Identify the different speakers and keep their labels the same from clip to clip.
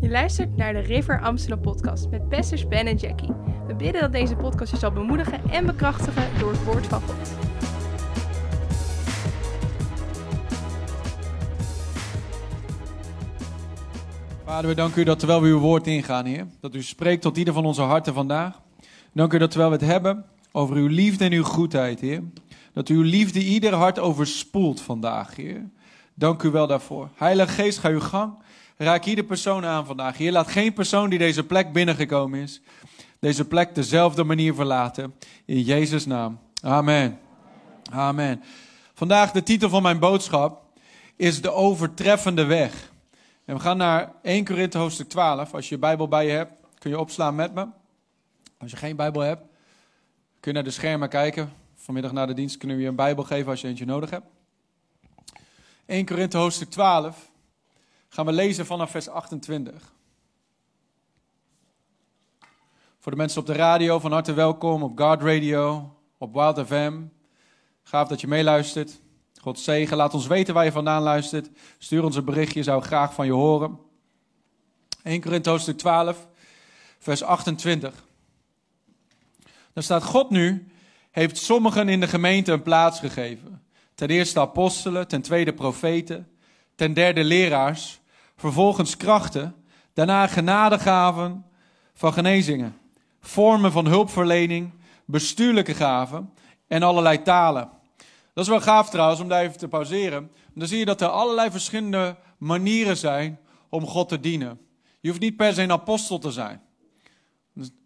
Speaker 1: Je luistert naar de River Amsterdam podcast met pastors Ben en Jackie. We bidden dat deze podcast je zal bemoedigen en bekrachtigen door het woord van God.
Speaker 2: Vader, we danken u dat terwijl we uw woord ingaan, Heer, dat u spreekt tot ieder van onze harten vandaag. Dank u dat terwijl we het hebben over uw liefde en uw goedheid, Heer, dat uw liefde ieder hart overspoelt vandaag, Heer. Dank u wel daarvoor. Heilige Geest, ga uw gang. Raak ieder persoon aan vandaag. Heer, laat geen persoon die deze plek binnengekomen is, deze plek dezelfde manier verlaten. In Jezus' naam. Amen. Amen. Vandaag de titel van mijn boodschap is de overtreffende weg. En we gaan naar 1 Korinthe hoofdstuk 12. Als je je Bijbel bij je hebt, kun je opslaan met me. Als je geen Bijbel hebt, kun je naar de schermen kijken. Vanmiddag na de dienst kunnen we je een Bijbel geven als je eentje nodig hebt. 1 Korinthe hoofdstuk 12 gaan we lezen vanaf vers 28. Voor de mensen op de radio, van harte welkom op Guard Radio, op Wild FM. Gaaf dat je meeluistert. God zegen. Laat ons weten waar je vandaan luistert. Stuur ons een berichtje, zou ik graag van je horen. 1 Korinthe hoofdstuk 12, vers 28. Daar staat, God nu heeft sommigen in de gemeente een plaats gegeven. Ten eerste apostelen, ten tweede profeten, ten derde leraars, vervolgens krachten, daarna genadegaven van genezingen, vormen van hulpverlening, bestuurlijke gaven en allerlei talen. Dat is wel gaaf trouwens, om daar even te pauzeren. Dan zie je dat er allerlei verschillende manieren zijn om God te dienen. Je hoeft niet per se een apostel te zijn.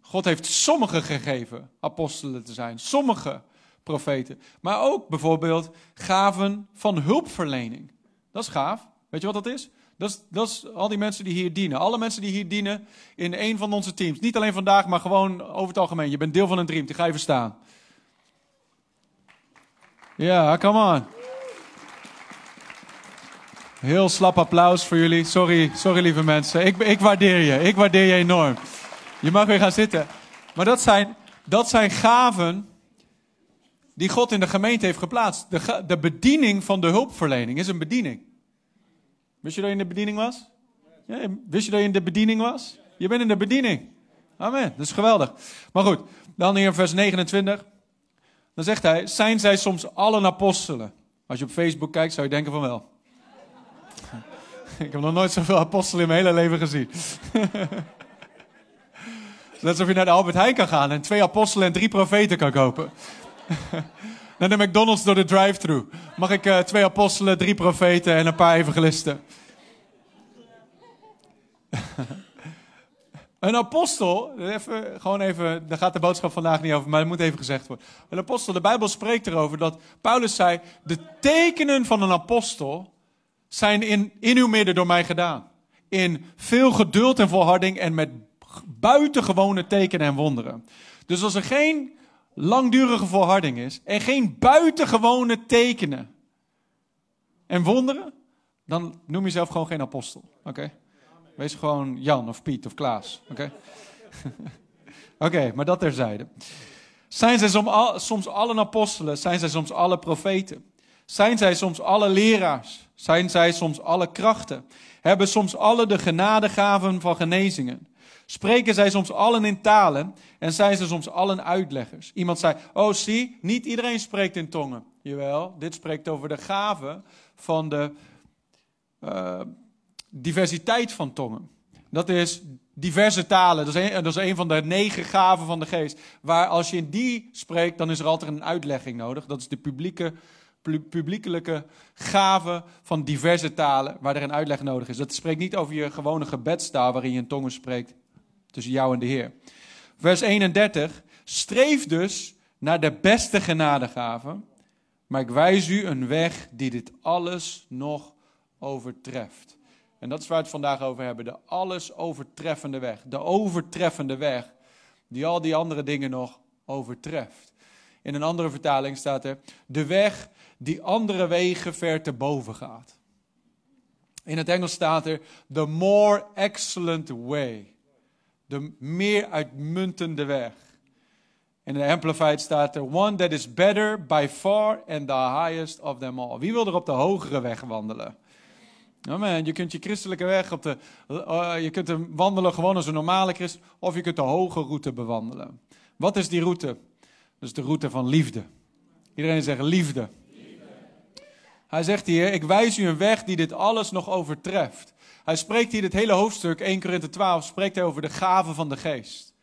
Speaker 2: God heeft sommigen gegeven apostelen te zijn, sommige profeten. Maar ook bijvoorbeeld gaven van hulpverlening. Dat is gaaf. Weet je wat dat is? Dat is, dat is al die mensen die hier dienen. Alle mensen die hier dienen in een van onze teams. Niet alleen vandaag, maar gewoon over het algemeen. Je bent deel van een dream. Die ga je verstaan. Ja, come on. Heel slap applaus voor jullie. Sorry, sorry lieve mensen. Ik, ik waardeer je. Ik waardeer je enorm. Je mag weer gaan zitten. Maar dat zijn, dat zijn gaven die God in de gemeente heeft geplaatst. De, de bediening van de hulpverlening is een bediening. Wist je dat je in de bediening was? Ja, wist je dat je in de bediening was? Je bent in de bediening. Amen. Dat is geweldig. Maar goed, dan hier vers 29. Dan zegt hij, zijn zij soms allen apostelen? Als je op Facebook kijkt, zou je denken van wel. Ik heb nog nooit zoveel apostelen in mijn hele leven gezien. Net alsof je naar de Albert Heijn kan gaan en twee apostelen en drie profeten kan kopen. naar de McDonald's door de drive-thru. Mag ik uh, twee apostelen, drie profeten en een paar evangelisten? Een apostel, even, gewoon even, daar gaat de boodschap vandaag niet over, maar het moet even gezegd worden. Een apostel, de Bijbel spreekt erover dat Paulus zei, de tekenen van een apostel zijn in, in uw midden door mij gedaan. In veel geduld en volharding en met buitengewone tekenen en wonderen. Dus als er geen langdurige volharding is en geen buitengewone tekenen en wonderen, dan noem jezelf gewoon geen apostel. Oké? Wees gewoon Jan of Piet of Klaas. Oké? Oké, maar dat terzijde. Zijn zij soms, al, soms allen apostelen? Zijn zij soms alle profeten? Zijn zij soms alle leraars? Zijn zij soms alle krachten? Hebben soms alle de genadegaven van genezingen? Spreken zij soms allen in talen en zijn ze soms allen uitleggers? Iemand zei, oh zie, niet iedereen spreekt in tongen. Jawel, dit spreekt over de gaven van de uh, diversiteit van tongen. Dat is diverse talen. Dat is, een, dat is een van de negen gaven van de geest. Waar als je in die spreekt, dan is er altijd een uitlegging nodig. Dat is de publieke, publiekelijke gave van diverse talen, waar er een uitleg nodig is. Dat spreekt niet over je gewone gebedstaal waarin je in tongen spreekt tussen jou en de Heer. Vers 31. Streef dus naar de beste genadegave, maar ik wijs u een weg die dit alles nog overtreft. En dat is waar we het vandaag over hebben. De alles overtreffende weg. De overtreffende weg die al die andere dingen nog overtreft. In een andere vertaling staat er de weg die andere wegen ver te boven gaat. In het Engels staat er the more excellent way. De meer uitmuntende weg. In de Amplified staat er one that is better by far and the highest of them all. Wie wil er op de hogere weg wandelen? Amen. Je kunt je christelijke weg op de. eh, je kunt hem wandelen gewoon als een normale christen. Of je kunt de hoge route bewandelen. Wat is die route? Dat is de route van liefde. Iedereen zegt liefde. Hij zegt hier: Ik wijs u een weg die dit alles nog overtreft. Hij spreekt hier dit hele hoofdstuk, 1 Korinthe 12, spreekt hij over de gaven van de geest.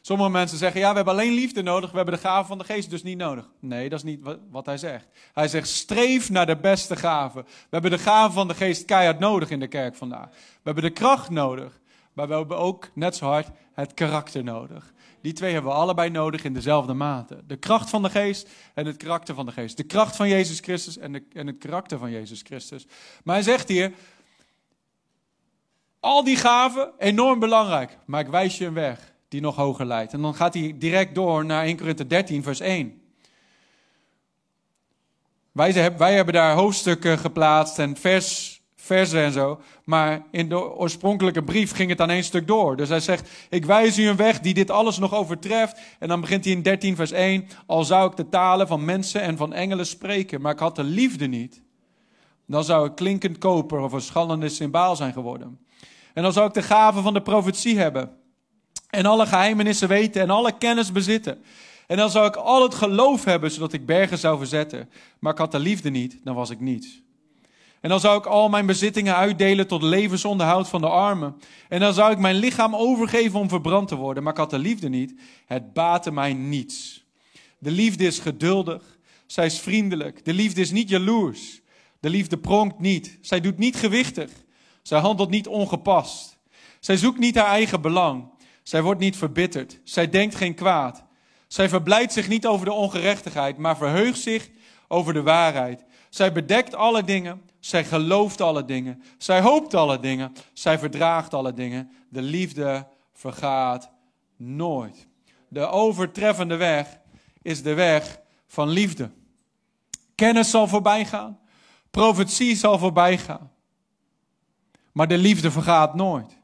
Speaker 2: Sommige mensen zeggen, ja, we hebben alleen liefde nodig, we hebben de gaven van de geest dus niet nodig. Nee, dat is niet wat, hij zegt. Hij zegt, streef naar de beste gaven. We hebben de gaven van de geest keihard nodig in de kerk vandaag. We hebben de kracht nodig, maar we hebben ook, net zo hard, het karakter nodig. Die twee hebben we allebei nodig in dezelfde mate. De kracht van de geest en het karakter van de geest. De kracht van Jezus Christus en, en het karakter van Jezus Christus. Maar hij zegt hier, al die gaven, enorm belangrijk. Maar ik wijs je een weg die nog hoger leidt. En dan gaat hij direct door naar 1 Korinthe 13, vers 1. Wij, wij hebben daar hoofdstukken geplaatst en vers, versen en zo. Maar in de oorspronkelijke brief ging het aan één stuk door. Dus hij zegt, ik wijs u een weg die dit alles nog overtreft. En dan begint hij in 13 vers 1. Al zou ik de talen van mensen en van engelen spreken, maar ik had de liefde niet. Dan zou ik klinkend koper of een schallende symbaal zijn geworden. En dan zou ik de gaven van de profetie hebben. En alle geheimenissen weten en alle kennis bezitten. En dan zou ik al het geloof hebben, zodat ik bergen zou verzetten. Maar ik had de liefde niet, dan was ik niets. En dan zou ik al mijn bezittingen uitdelen tot levensonderhoud van de armen. En dan zou ik mijn lichaam overgeven om verbrand te worden. Maar ik had de liefde niet. Het baatte mij niets. De liefde is geduldig. Zij is vriendelijk. De liefde is niet jaloers. De liefde pronkt niet. Zij doet niet gewichtig. Zij handelt niet ongepast. Zij zoekt niet haar eigen belang. Zij wordt niet verbitterd. Zij denkt geen kwaad. Zij verblijdt zich niet over de ongerechtigheid, maar verheugt zich over de waarheid. Zij bedekt alle dingen. Zij gelooft alle dingen. Zij hoopt alle dingen. Zij verdraagt alle dingen. De liefde vergaat nooit. De overtreffende weg is de weg van liefde. Kennis zal voorbij gaan. Profetie zal voorbij gaan. Maar de liefde vergaat nooit.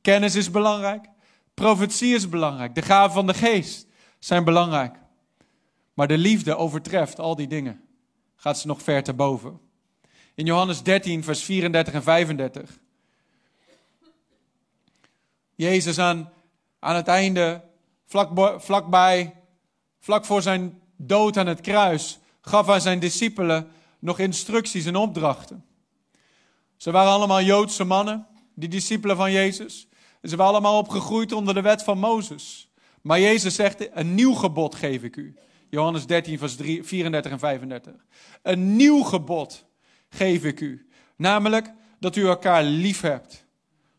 Speaker 2: Kennis is belangrijk. Profetie is belangrijk. De gaven van de geest zijn belangrijk. Maar de liefde overtreft al die dingen. Gaat ze nog ver te boven. In Johannes 13, vers 34 en 35. Jezus aan, aan het einde, vlak, vlakbij, vlak voor zijn dood aan het kruis, gaf aan zijn discipelen nog instructies en opdrachten. Ze waren allemaal Joodse mannen, die discipelen van Jezus. Ze waren allemaal opgegroeid onder de wet van Mozes. Maar Jezus zegt, een nieuw gebod geef ik u. Johannes 13, vers 3, 34 en 35. Een nieuw gebod geef ik u. Namelijk dat u elkaar lief hebt.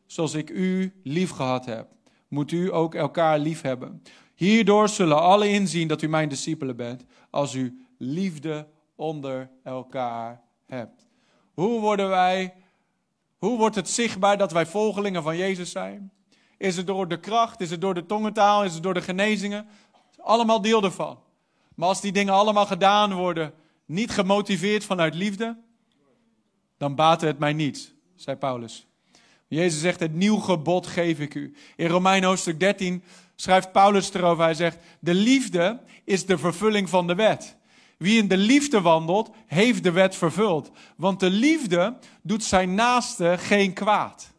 Speaker 2: Zoals ik u lief gehad heb, moet u ook elkaar lief hebben. Hierdoor zullen alle inzien dat u mijn discipelen bent, als u liefde onder elkaar hebt. Hoe worden wij, hoe wordt het zichtbaar dat wij volgelingen van Jezus zijn? Is het door de kracht? Is het door de tongentaal? Is het door de genezingen? Allemaal deel ervan. Maar als die dingen allemaal gedaan worden, niet gemotiveerd vanuit liefde, dan baatte het mij niets, zei Paulus. Jezus zegt, het nieuw gebod geef ik u. In Romein hoofdstuk 13 schrijft Paulus erover, hij zegt, de liefde is de vervulling van de wet. Wie in de liefde wandelt, heeft de wet vervuld. Want de liefde doet zijn naaste geen kwaad.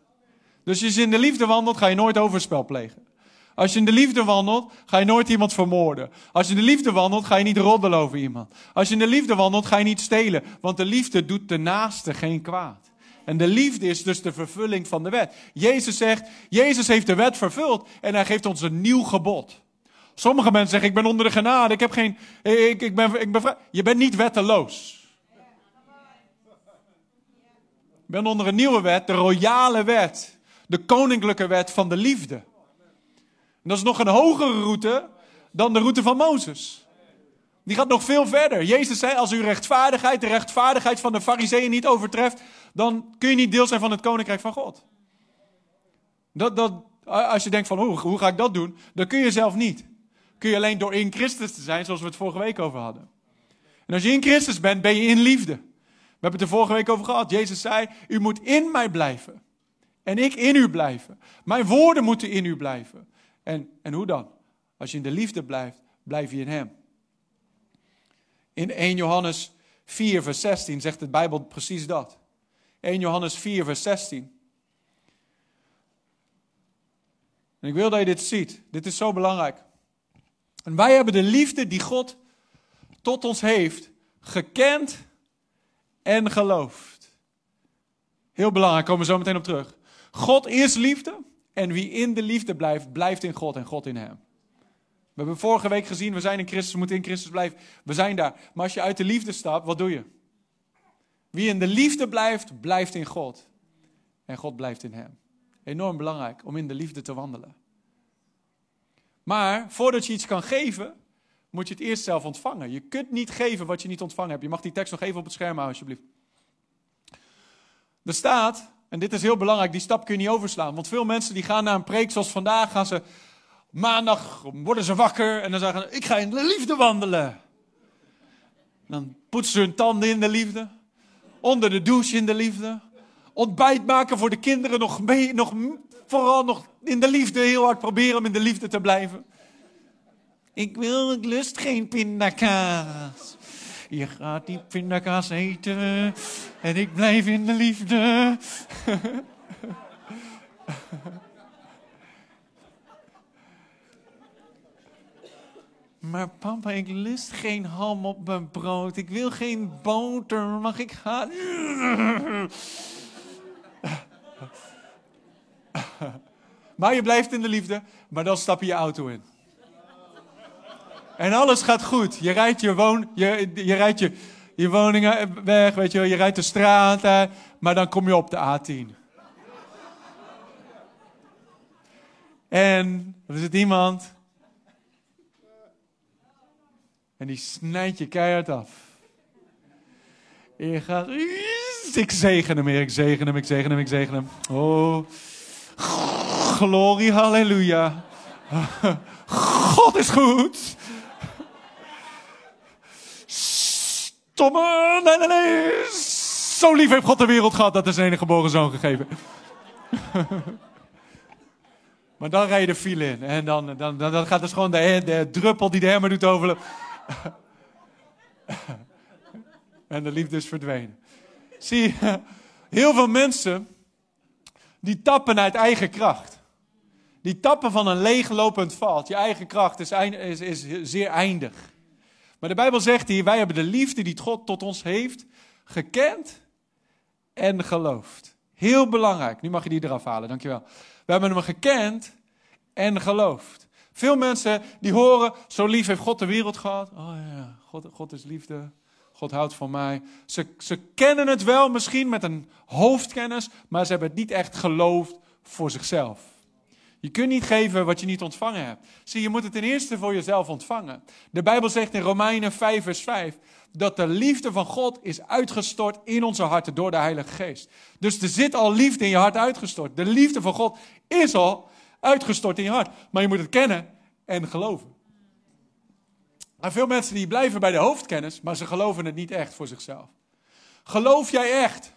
Speaker 2: Dus als je in de liefde wandelt, ga je nooit overspel plegen. Als je in de liefde wandelt, ga je nooit iemand vermoorden. Als je in de liefde wandelt, ga je niet roddelen over iemand. Als je in de liefde wandelt, ga je niet stelen. Want de liefde doet de naaste geen kwaad. En de liefde is dus de vervulling van de wet. Jezus zegt, Jezus heeft de wet vervuld en hij geeft ons een nieuw gebod. Sommige mensen zeggen, ik ben onder de genade, ik heb geen, ik, ik ben, ik ben. Je bent niet wetteloos. Je bent onder een nieuwe wet, de royale wet. De koninklijke wet van de liefde. En dat is nog een hogere route dan de route van Mozes. Die gaat nog veel verder. Jezus zei, als uw rechtvaardigheid de rechtvaardigheid van de fariseeën niet overtreft, dan kun je niet deel zijn van het koninkrijk van God. Dat, dat, als je denkt van, hoe, hoe ga ik dat doen? Dan kun je zelf niet. Kun je alleen door in Christus te zijn, zoals we het vorige week over hadden. En als je in Christus bent, ben je in liefde. We hebben het er vorige week over gehad. Jezus zei, u moet in mij blijven. En ik in u blijven. Mijn woorden moeten in u blijven. En, en hoe dan? Als je in de liefde blijft, blijf je in hem. In 1 Johannes 4, vers 16 zegt de Bijbel precies dat. 1 Johannes 4, vers 16. En ik wil dat je dit ziet. Dit is zo belangrijk. En wij hebben de liefde die God tot ons heeft gekend en geloofd. Heel belangrijk, komen we zo meteen op terug. God is liefde en wie in de liefde blijft, blijft in God en God in hem. We hebben vorige week gezien, we zijn in Christus, we moeten in Christus blijven. We zijn daar. Maar als je uit de liefde stapt, wat doe je? Wie in de liefde blijft, blijft in God. En God blijft in hem. Enorm belangrijk om in de liefde te wandelen. Maar voordat je iets kan geven, moet je het eerst zelf ontvangen. Je kunt niet geven wat je niet ontvangen hebt. Je mag die tekst nog even op het scherm houden, alsjeblieft. Er staat, en dit is heel belangrijk, die stap kun je niet overslaan. Want veel mensen die gaan naar een preek zoals vandaag, gaan ze maandag, worden ze wakker en dan zeggen ze, ik ga in de liefde wandelen. Dan poetsen ze hun tanden in de liefde, onder de douche in de liefde, ontbijt maken voor de kinderen, nog, mee, nog vooral nog in de liefde heel hard proberen om in de liefde te blijven. Ik wil, ik lust geen pindakaas. Je gaat die pindakaas eten en ik blijf in de liefde. Maar papa, ik lust geen ham op mijn brood. Ik wil geen boter. Mag ik gaan? Maar je blijft in de liefde, maar dan stap je je auto in. En alles gaat goed. Je rijdt je, woon, je, je, rijdt je, je woningen weg, weet je, je rijdt de straat maar dan kom je op de A10. En er zit iemand. En die snijdt je keihard af. En je gaat. Ik zegen hem, ik zegen hem, ik zegen hem, ik zegen hem. Oh. Glorie, halleluja. God is goed. Stomme, nee, nee, nee. Zo lief heeft God de wereld gehad dat er zijn enige geboren zoon gegeven. maar dan rij je de file in. En dan, dan, dan, gaat dus gewoon de, de druppel die de hemmer doet over. en de liefde is verdwenen. Zie, heel veel mensen die tappen uit eigen kracht. Die tappen van een leeglopend valt. Je eigen kracht is, is, is zeer eindig. Maar de Bijbel zegt hier, wij hebben de liefde die God tot ons heeft gekend en geloofd. Heel belangrijk. Nu mag je die eraf halen, dankjewel. We hebben hem gekend en geloofd. Veel mensen die horen, zo lief heeft God de wereld gehad. Oh ja, God, God is liefde. God houdt van mij. Ze, ze kennen het wel misschien met een hoofdkennis, maar ze hebben het niet echt geloofd voor zichzelf. Je kunt niet geven wat je niet ontvangen hebt. Zie, je moet het ten eerste voor jezelf ontvangen. De Bijbel zegt in Romeinen 5, vers 5 dat de liefde van God is uitgestort in onze harten door de Heilige Geest. Dus er zit al liefde in je hart uitgestort. De liefde van God is al uitgestort in je hart. Maar je moet het kennen en geloven. Veel mensen die blijven bij de hoofdkennis, maar ze geloven het niet echt voor zichzelf. Geloof jij echt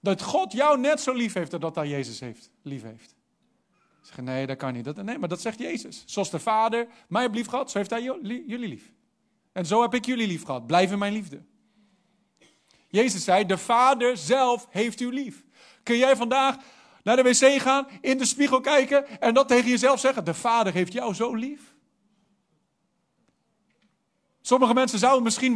Speaker 2: dat God jou net zo lief heeft als dat hij Jezus heeft, lief heeft? Zeggen, nee, dat kan niet. Nee, maar dat zegt Jezus. Zoals de Vader mij heeft lief gehad, zo heeft hij jullie lief. En zo heb ik jullie lief gehad. Blijf in mijn liefde. Jezus zei, de Vader zelf heeft u lief. Kun jij vandaag naar de wc gaan, in de spiegel kijken en dat tegen jezelf zeggen? De Vader heeft jou zo lief. Sommige mensen zouden misschien,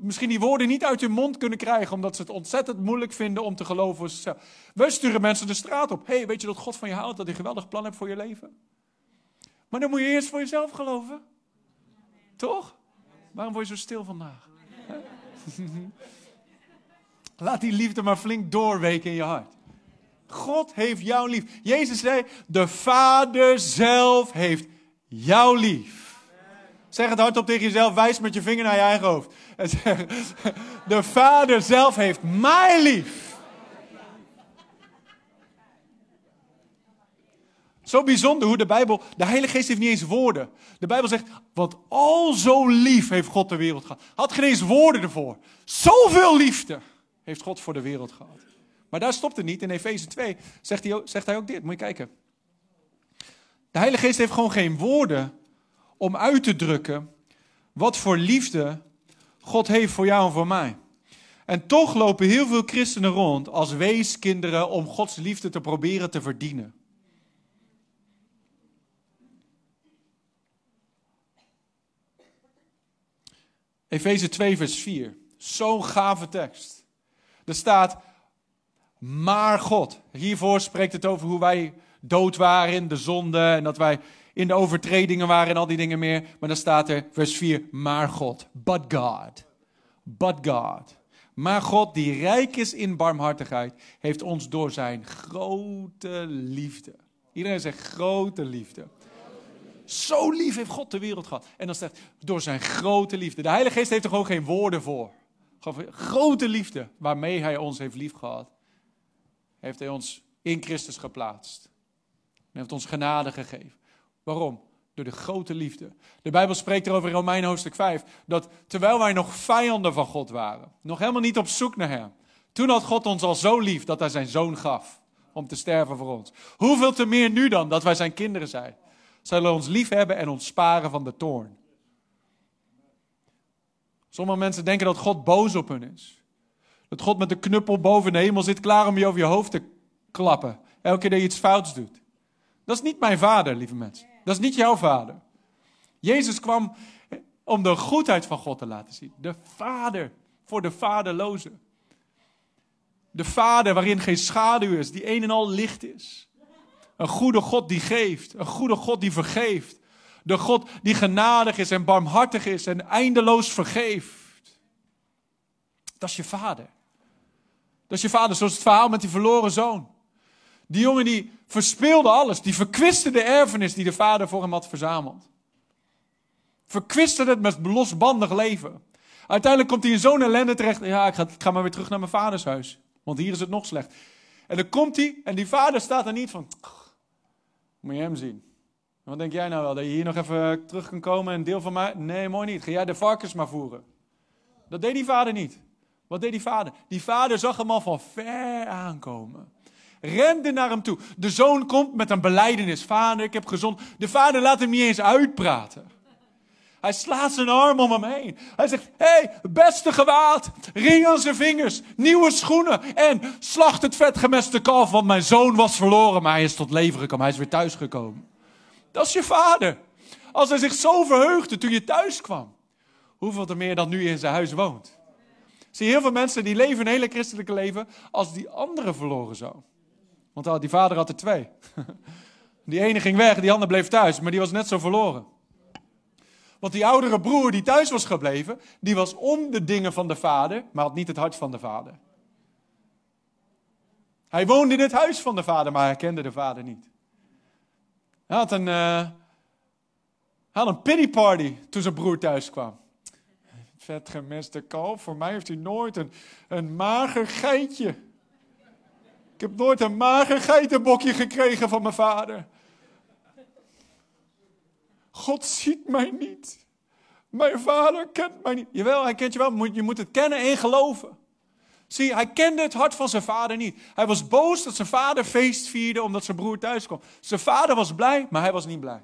Speaker 2: misschien die woorden niet uit hun mond kunnen krijgen, omdat ze het ontzettend moeilijk vinden om te geloven voor zichzelf. We sturen mensen de straat op. hey, weet je dat God van je houdt, dat hij een geweldig plan hebt voor je leven? Maar dan moet je eerst voor jezelf geloven. Toch? Waarom word je zo stil vandaag? Laat die liefde maar flink doorweken in je hart. God heeft jou lief. Jezus zei, de Vader zelf heeft jou lief. Zeg het hardop tegen jezelf, wijs met je vinger naar je eigen hoofd. En zeg, de Vader zelf heeft mij lief. Zo bijzonder hoe de Bijbel, de Heilige Geest heeft niet eens woorden. De Bijbel zegt, want al zo lief heeft God de wereld gehad. Had geen eens woorden ervoor. Zoveel liefde heeft God voor de wereld gehad. Maar daar stopt het niet. In Efeze 2 zegt hij, zegt hij ook dit. Moet je kijken. De Heilige Geest heeft gewoon geen woorden om uit te drukken wat voor liefde God heeft voor jou en voor mij. En toch lopen heel veel christenen rond als weeskinderen om Gods liefde te proberen te verdienen. Efeze 2, vers 4. Zo'n gave tekst. Er staat, maar God. Hiervoor spreekt het over hoe wij dood waren in de zonde en dat wij in de overtredingen waren en al die dingen meer. Maar dan staat er, vers 4, maar God. But God. But God. Maar God, die rijk is in barmhartigheid, heeft ons door zijn grote liefde. Iedereen zegt grote liefde. Zo lief heeft God de wereld gehad. En dan staat door zijn grote liefde. De Heilige Geest heeft er gewoon geen woorden voor. grote liefde waarmee hij ons heeft lief gehad. Heeft hij ons in Christus geplaatst. En heeft ons genade gegeven. Waarom? Door de grote liefde. De Bijbel spreekt erover in Romeinen hoofdstuk 5. Dat terwijl wij nog vijanden van God waren. Nog helemaal niet op zoek naar hem. Toen had God ons al zo lief dat hij zijn zoon gaf. Om te sterven voor ons. Hoeveel te meer nu dan dat wij zijn kinderen zijn zullen ons lief hebben en ons sparen van de toorn. Sommige mensen denken dat God boos op hun is. Dat God met de knuppel boven de hemel zit klaar om je over je hoofd te klappen. Elke keer dat je iets fouts doet. Dat is niet mijn vader, lieve mensen. Dat is niet jouw vader. Jezus kwam om de goedheid van God te laten zien. De vader voor de vaderlozen. De vader waarin geen schaduw is, die een en al licht is. Een goede God die geeft. Een goede God die vergeeft. De God die genadig is en barmhartig is en eindeloos vergeeft. Dat is je vader. Dat is je vader, zoals het verhaal met die verloren zoon. Die jongen die verspeelde alles. Die verkwiste de erfenis die de vader voor hem had verzameld. Verkwiste het met losbandig leven. Uiteindelijk komt hij in zo'n ellende terecht. Ja, ik ga, ik ga maar weer terug naar mijn vaders huis. Want hier is het nog slecht. En dan komt hij en die vader staat er niet van. Moet je hem zien. Wat denk jij nou wel? Dat je hier nog even terug kan komen en deel van mij? Nee, mooi niet. Ga jij de varkens maar voeren. Dat deed die vader niet. Wat deed die vader? Die vader zag hem al van ver aankomen. Rende naar hem toe. De zoon komt met een beleidenis. Vader, ik heb gezond. De vader laat hem niet eens uitpraten. Hij slaat zijn arm om hem heen. Hij zegt: hey, beste gewaad, ring aan zijn vingers, nieuwe schoenen en slacht het vetgemeste kalf, want mijn zoon was verloren, maar hij is tot leven gekomen. Hij is weer thuisgekomen. Dat is je vader. Als hij zich zo verheugde toen je thuis kwam, hoeveel te meer dan nu in zijn huis woont. Zie, heel veel mensen die leven een hele christelijke leven als die andere verloren zoon. Want die vader had er twee. Die ene ging weg, die andere bleef thuis, maar die was net zo verloren. Want die oudere broer die thuis was gebleven, die was om de dingen van de vader, maar had niet het hart van de vader. Hij woonde in het huis van de vader, maar hij kende de vader niet. Hij had een, uh, had een pity party toen zijn broer thuis kwam. Vet gemeste kalf, voor mij heeft hij nooit een, een mager geitje. Ik heb nooit een mager geitenbokje gekregen van mijn vader. God ziet mij niet. Mijn vader kent mij niet. Jawel, hij kent je wel, je moet het kennen en geloven. Zie, hij kende het hart van zijn vader niet. Hij was boos dat zijn vader feest vierde omdat zijn broer thuis kwam. Zijn vader was blij, maar hij was niet blij.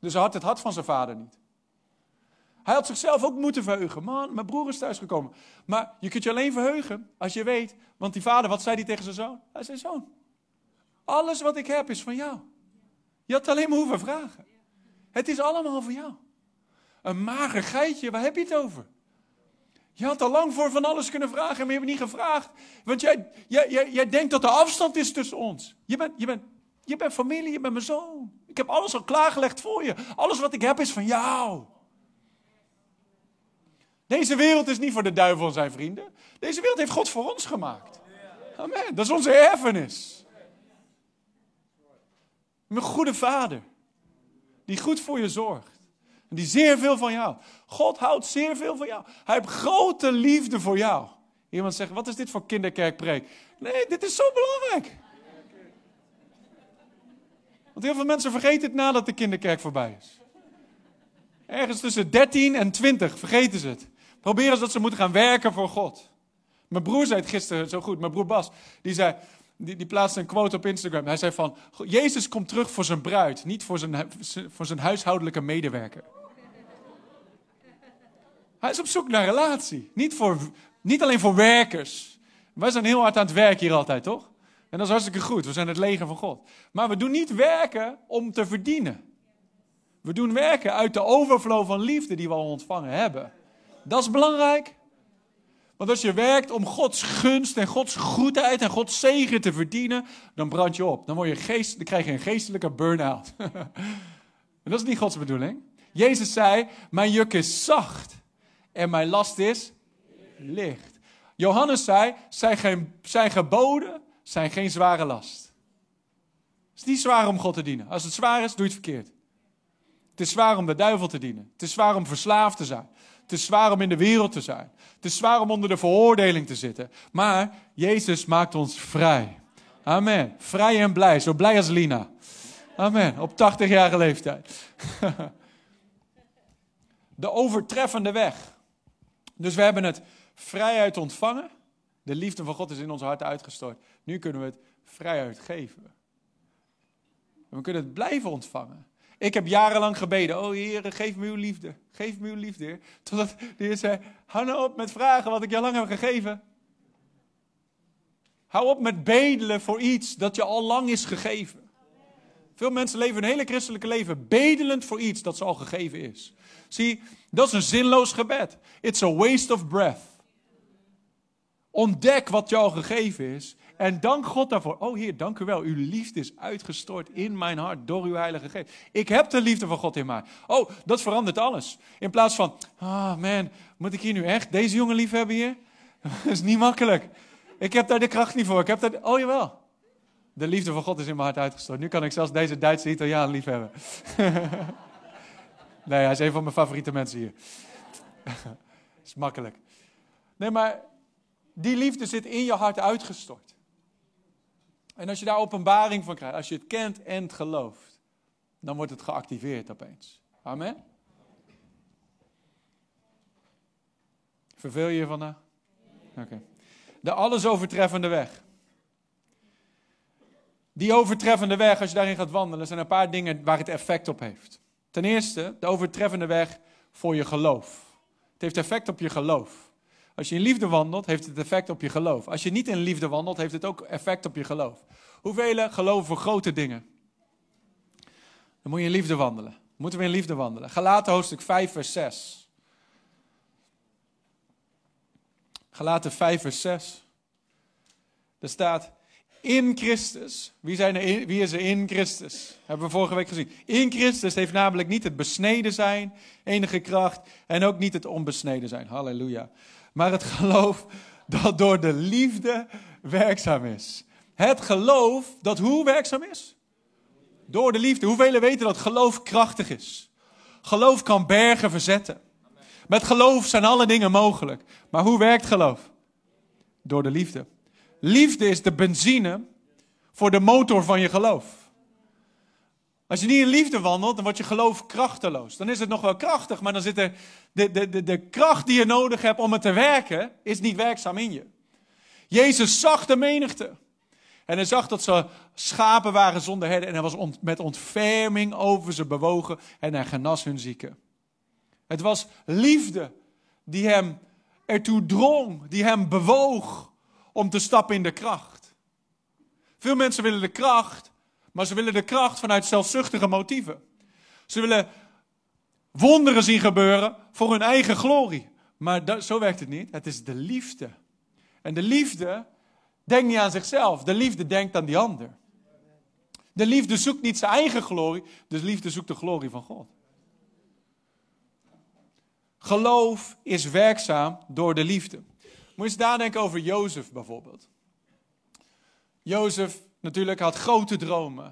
Speaker 2: Dus hij had het hart van zijn vader niet. Hij had zichzelf ook moeten verheugen. Man, mijn broer is thuisgekomen. Maar je kunt je alleen verheugen als je weet. Want die vader, wat zei hij tegen zijn zoon? Hij zei, zoon, alles wat ik heb is van jou. Je had alleen maar hoeven vragen. Het is allemaal voor jou. Een mager geitje, waar heb je het over? Je had al lang voor van alles kunnen vragen, maar je hebt niet gevraagd. Want jij, jij, jij, denkt dat er afstand is tussen ons. Je bent, je, bent, je bent familie, je bent mijn zoon. Ik heb alles al klaargelegd voor je. Alles wat ik heb is van jou. Deze wereld is niet voor de duivel en zijn vrienden. Deze wereld heeft God voor ons gemaakt. Amen. Dat is onze erfenis. Mijn goede vader die goed voor je zorgt. En die zeer veel van jou. God houdt zeer veel van jou. Hij heeft grote liefde voor jou. Iemand zegt, wat is dit voor kinderkerkpreek? Nee, dit is zo belangrijk. Want heel veel mensen vergeten het nadat de kinderkerk voorbij is. Ergens tussen 13 en 20 vergeten ze het. Proberen ze dat ze moeten gaan werken voor God. Mijn broer zei het gisteren zo goed. Mijn broer Bas, die zei, die, die plaatste een quote op Instagram. Hij zei van, Jezus komt terug voor zijn bruid, niet voor zijn, voor zijn huishoudelijke medewerker. Hij is op zoek naar relatie. Niet voor Niet alleen voor werkers. Wij zijn heel hard aan het werk hier altijd, toch? En dat is hartstikke goed. We zijn het leger van God. Maar we doen niet werken om te verdienen. We doen werken uit de overflow van liefde die we al ontvangen hebben. Dat is belangrijk. Want als je werkt om Gods gunst en Gods goedheid en Gods zegen te verdienen, dan brand je op. Dan, word je geest, dan krijg je een geestelijke burn-out. en dat is niet Gods bedoeling. Jezus zei: Mijn juk is zacht en mijn last is licht. Johannes zei: Zijn, zijn geboden zijn geen zware last. Het is niet zwaar om God te dienen. Als het zwaar is, doe je het verkeerd. Het is zwaar om de duivel te dienen. Het is zwaar om verslaafd te zijn. Is zwaar om in de wereld te zijn. Is zwaar om onder de veroordeling te zitten. Maar Jezus maakt ons vrij. Amen. Vrij en blij. Zo blij als Lina. Amen. Op 80-jarige leeftijd. De overtreffende weg. Dus we hebben het vrijheid ontvangen. De liefde van God is in ons hart uitgestort. Nu kunnen we het vrijheid geven. we kunnen het blijven ontvangen. Ik heb jarenlang gebeden. Oh Heer, geef me uw liefde. Geef me uw liefde, Heer. Totdat de Heer zei, hou nou op met vragen wat ik je lang heb gegeven. Hou op met bedelen voor iets dat je al lang is gegeven. Veel mensen leven hun hele christelijke leven bedelend voor iets dat ze al gegeven is. Zie, dat is een zinloos gebed. It's a waste of breath. Ontdek wat jou gegeven is en dank God daarvoor. Oh Heer, dank u wel. Uw liefde is uitgestort in mijn hart door uw Heilige Geest. Ik heb de liefde van God in mij. Oh, dat verandert alles. In plaats van, ah oh man, moet ik hier nu echt deze jongen lief hebben hier? Dat is niet makkelijk. Ik heb daar de kracht niet voor. Ik heb daar, oh jawel. De liefde van God is in mijn hart uitgestort. Nu kan ik zelfs deze Duitse Italiaan lief hebben. nee, hij is een van mijn favoriete mensen hier. Dat is makkelijk. Nee, maar die liefde zit in je hart uitgestort. En als je daar openbaring van krijgt, als je het kent en het gelooft, dan wordt het geactiveerd opeens. Amen? Verveel je je vandaag? Oké. De alles overtreffende weg. Die overtreffende weg, als je daarin gaat wandelen, zijn een paar dingen waar het effect op heeft. Ten eerste, de overtreffende weg voor je geloof. Het heeft effect op je geloof. Als je in liefde wandelt, heeft het effect op je geloof. Als je niet in liefde wandelt, heeft het ook effect op je geloof. Hoeveel geloven voor grote dingen? Dan moet je in liefde wandelen. Moeten we in liefde wandelen. Galaten hoofdstuk 5, vers 6. Galaten 5, vers 6. Er staat, in Christus. Wie, zijn er wie is er in Christus? Hebben we vorige week gezien. In Christus heeft namelijk niet het besneden zijn, enige kracht, en ook niet het onbesneden zijn. Halleluja maar het geloof dat door de liefde werkzaam is. Het geloof dat hoe werkzaam is? Door de liefde. Hoeveel weten dat geloof krachtig is? Geloof kan bergen verzetten. Met geloof zijn alle dingen mogelijk. Maar hoe werkt geloof? Door de liefde. Liefde is de benzine voor de motor van je geloof. Als je niet in liefde wandelt, dan wordt je geloof krachteloos. Dan is het nog wel krachtig, maar dan zit er de, de, de, de kracht die je nodig hebt om het te werken, is niet werkzaam in je. Jezus zag de menigte. En hij zag dat ze schapen waren zonder herder. En hij was met ontferming over ze bewogen. En hij genas hun zieken. Het was liefde die hem ertoe drong, die hem bewoog om te stappen in de kracht. Veel mensen willen de kracht, maar ze willen de kracht vanuit zelfzuchtige motieven. Ze willen wonderen zien gebeuren voor hun eigen glorie. Maar dat, zo werkt het niet. Het is de liefde. En de liefde denkt niet aan zichzelf. De liefde denkt aan die ander. De liefde zoekt niet zijn eigen glorie. De liefde zoekt de glorie van God. Geloof is werkzaam door de liefde. Moet je eens nadenken over Jozef bijvoorbeeld. Jozef natuurlijk had grote dromen.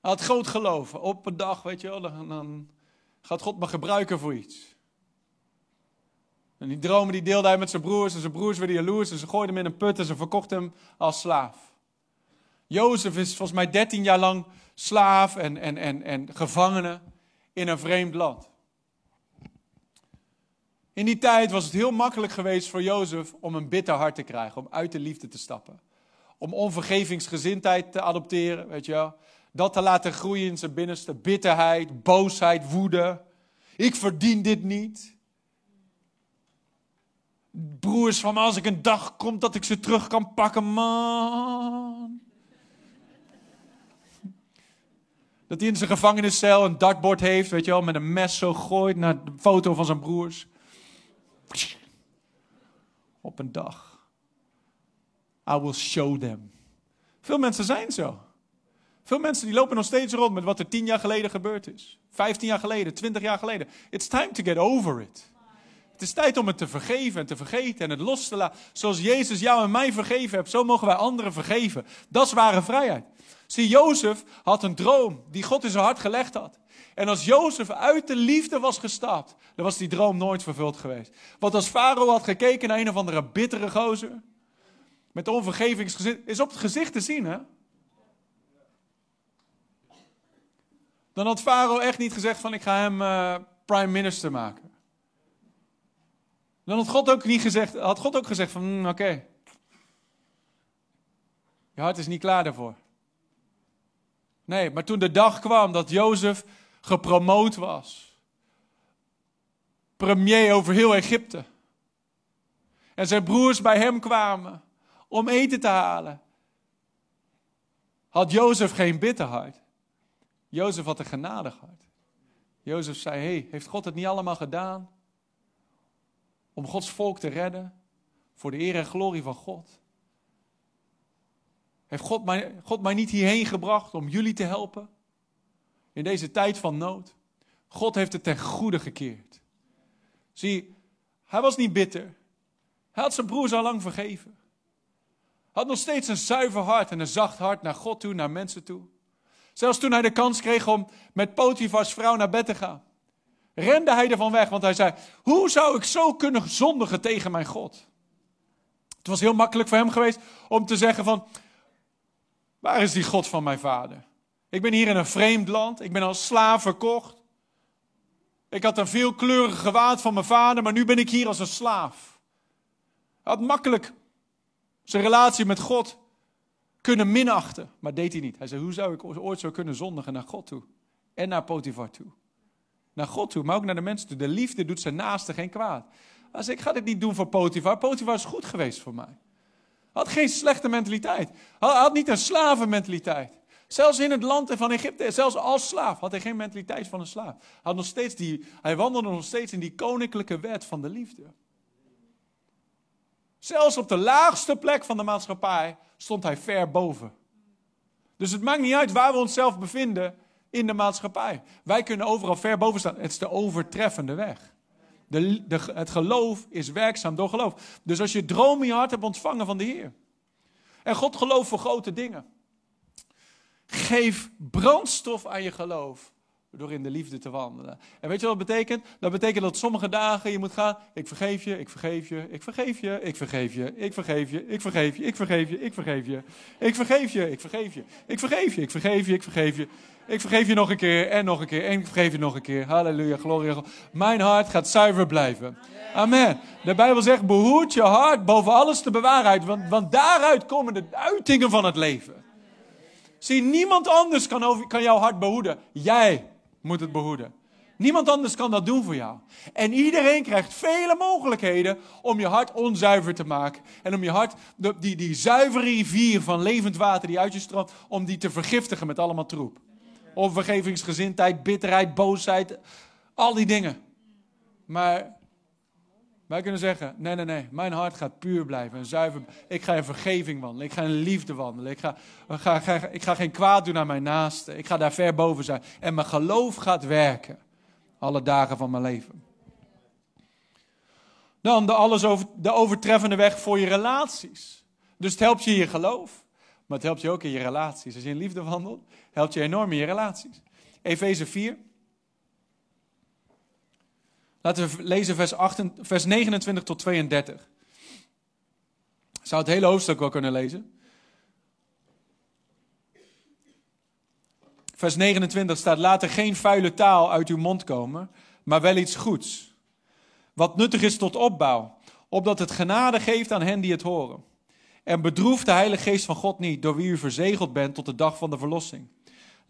Speaker 2: Hij had groot geloof. Op een dag, weet je wel, dan, dan gaat God me gebruiken voor iets. En die dromen die deelde hij met zijn broers. En zijn broers werden jaloers. En ze gooiden hem in een put en ze verkochten hem als slaaf. Jozef is volgens mij 13 jaar lang slaaf en, en, en, en gevangene in een vreemd land. In die tijd was het heel makkelijk geweest voor Jozef om een bitter hart te krijgen, om uit de liefde te stappen. Om onvergevingsgezindheid te adopteren, weet je wel. Dat te laten groeien in zijn binnenste. Bitterheid, boosheid, woede. Ik verdien dit niet. broers van me, als ik een dag komt dat ik ze terug kan pakken, man. Dat hij in zijn gevangeniscel een dartbord heeft, weet je wel, met een mes zo gooit naar de foto van zijn broers. Op een dag. I will show them. Veel mensen zijn zo. Veel mensen die lopen nog steeds rond met wat er tien jaar geleden gebeurd is. Vijftien jaar geleden, twintig jaar geleden. It's time to get over it. Het is tijd om het te vergeven en te vergeten en het los te laten. Zoals Jezus jou en mij vergeven hebt, zo mogen wij anderen vergeven. Dat is ware vrijheid. Zie, Jozef had een droom die God in zijn hart gelegd had. En als Jozef uit de liefde was gestapt, dan was die droom nooit vervuld geweest. Want als Farao had gekeken naar een of andere bittere gozer, met onvergevingsgezicht, is op het gezicht te zien, hè? Dan had Farao echt niet gezegd van ik ga hem uh, prime minister maken. Dan had God ook niet gezegd, had God ook gezegd van mm, oké. Je hart is niet klaar daarvoor. Nee, maar toen de dag kwam dat Jozef gepromoot was. Premier over heel Egypte. En zijn broers bij hem kwamen om eten te halen. Had Jozef geen bitter hart. Jozef had een genadig hart. Jozef zei, hey, heeft God het niet allemaal gedaan? Om Gods volk te redden? Voor de eer en glorie van God? Heeft God mij, God mij niet hierheen gebracht om jullie te helpen? In deze tijd van nood. God heeft het ten goede gekeerd. Zie, hij was niet bitter. Hij had zijn broers al lang vergeven. Had nog steeds een zuiver hart en een zacht hart naar God toe, naar mensen toe. Zelfs toen hij de kans kreeg om met Potifars vrouw naar bed te gaan, rende hij ervan weg, want hij zei: Hoe zou ik zo kunnen zondigen tegen mijn God? Het was heel makkelijk voor hem geweest om te zeggen: van, Waar is die God van mijn vader? Ik ben hier in een vreemd land, ik ben als slaaf verkocht. Ik had een veelkleurig gewaad van mijn vader, maar nu ben ik hier als een slaaf. Hij had makkelijk zijn relatie met God kunnen minachten. Maar deed hij niet. Hij zei, hoe zou ik ooit zo kunnen zondigen naar God toe? En naar Potifar toe. Naar God toe, maar ook naar de mensen toe. De liefde doet zijn naaste geen kwaad. Hij zei, ik ga dit niet doen voor Potifar. Potifar is goed geweest voor mij. Had geen slechte mentaliteit. Hij had niet een slavenmentaliteit. Zelfs in het land van Egypte, zelfs als slaaf, had hij geen mentaliteit van een slaaf. Had nog steeds die, hij wandelde nog steeds in die koninklijke wet van de liefde. Zelfs op de laagste plek van de maatschappij stond hij ver boven. Dus het maakt niet uit waar we onszelf bevinden in de maatschappij. Wij kunnen overal ver boven staan. Het is de overtreffende weg. De, de, het geloof is werkzaam door geloof. Dus als je droom in je hart hebt ontvangen van de Heer. En God gelooft voor grote dingen. Geef brandstof aan je geloof door in de liefde te wandelen. En weet je wat dat betekent? Dat betekent dat sommige dagen je moet gaan. Ik vergeef je, ik vergeef je, ik vergeef je, ik vergeef je, ik vergeef je, ik vergeef je, ik vergeef je, ik vergeef je. Ik vergeef je, ik vergeef je, ik vergeef je, ik vergeef je, ik vergeef je. Ik vergeef je nog een keer en nog een keer en ik vergeef je nog een keer. Halleluja, gloria. Mijn hart gaat zuiver blijven. Amen. De Bijbel zegt, behoed je hart boven alles te bewaarheid. Want, want daaruit komen de uitingen van het leven. Zie, niemand anders kan, kan jouw hart behoeden. Jij moet het behoeden. Niemand anders kan dat doen voor jou. En iedereen krijgt vele mogelijkheden om je hart onzuiver te maken. En om je hart, die, die zuivere rivier van levend water die uit je stroomt, om die te vergiftigen met allemaal troep. Onvergevingsgezindheid, bitterheid, boosheid, al die dingen. Maar wij kunnen zeggen, nee, nee, nee, mijn hart gaat puur blijven en zuiver. Ik ga in vergeving wandelen, ik ga in liefde wandelen. Ik ga, ga, ik ga geen kwaad doen aan mijn naaste. Ik ga daar ver boven zijn. En mijn geloof gaat werken, alle dagen van mijn leven. Dan de, alles over, de overtreffende weg voor je relaties. Dus het helpt je in je geloof, maar het helpt je ook in je relaties. Als je in liefde wandelt, helpt je enorm in je relaties. Efeze 4, Laten we lezen vers, 8, vers 29 tot 32. Ik zou het hele hoofdstuk wel kunnen lezen. Vers 29 staat: Laat er geen vuile taal uit uw mond komen, maar wel iets goeds. Wat nuttig is tot opbouw, opdat het genade geeft aan hen die het horen. En bedroef de Heilige Geest van God niet, door wie u verzegeld bent tot de dag van de verlossing.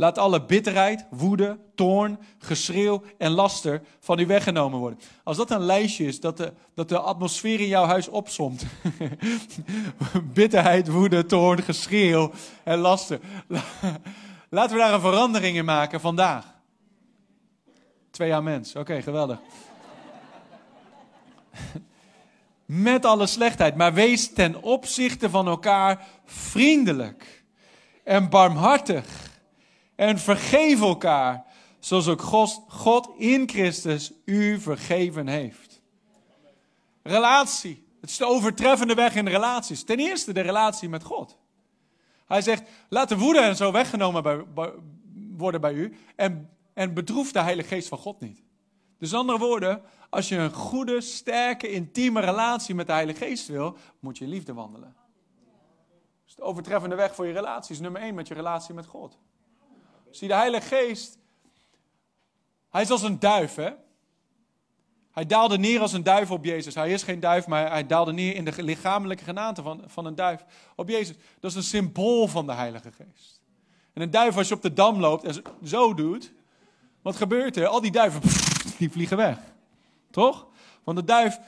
Speaker 2: Laat alle bitterheid, woede, toorn, geschreeuw en laster van u weggenomen worden. Als dat een lijstje is dat de, dat de atmosfeer in jouw huis opsomt. bitterheid, woede, toorn, geschreeuw en laster. Laten we daar een verandering in maken vandaag. Twee jaar. Oké, geweldig. Met alle slechtheid. Maar wees ten opzichte van elkaar vriendelijk en barmhartig en vergeef elkaar, zoals ook God in Christus u vergeven heeft. Relatie. Het is de overtreffende weg in relaties. Ten eerste de relatie met God. Hij zegt, laat de woede en zo weggenomen bij, worden bij u en, en bedroef de Heilige Geest van God niet. Dus andere woorden, als je een goede, sterke, intieme relatie met de Heilige Geest wil, moet je liefde wandelen. Dus de overtreffende weg voor je relatie nummer één met je relatie met God. Zie, de Heilige Geest, hij is als een duif, hè? Hij daalde neer als een duif op Jezus. Hij is geen duif, maar hij daalde neer in de lichamelijke genaante van, van een duif op Jezus. Dat is een symbool van de Heilige Geest. En een duif, als je op de dam loopt en zo doet, wat gebeurt er? Al die duiven, die vliegen weg. Toch? Want de duif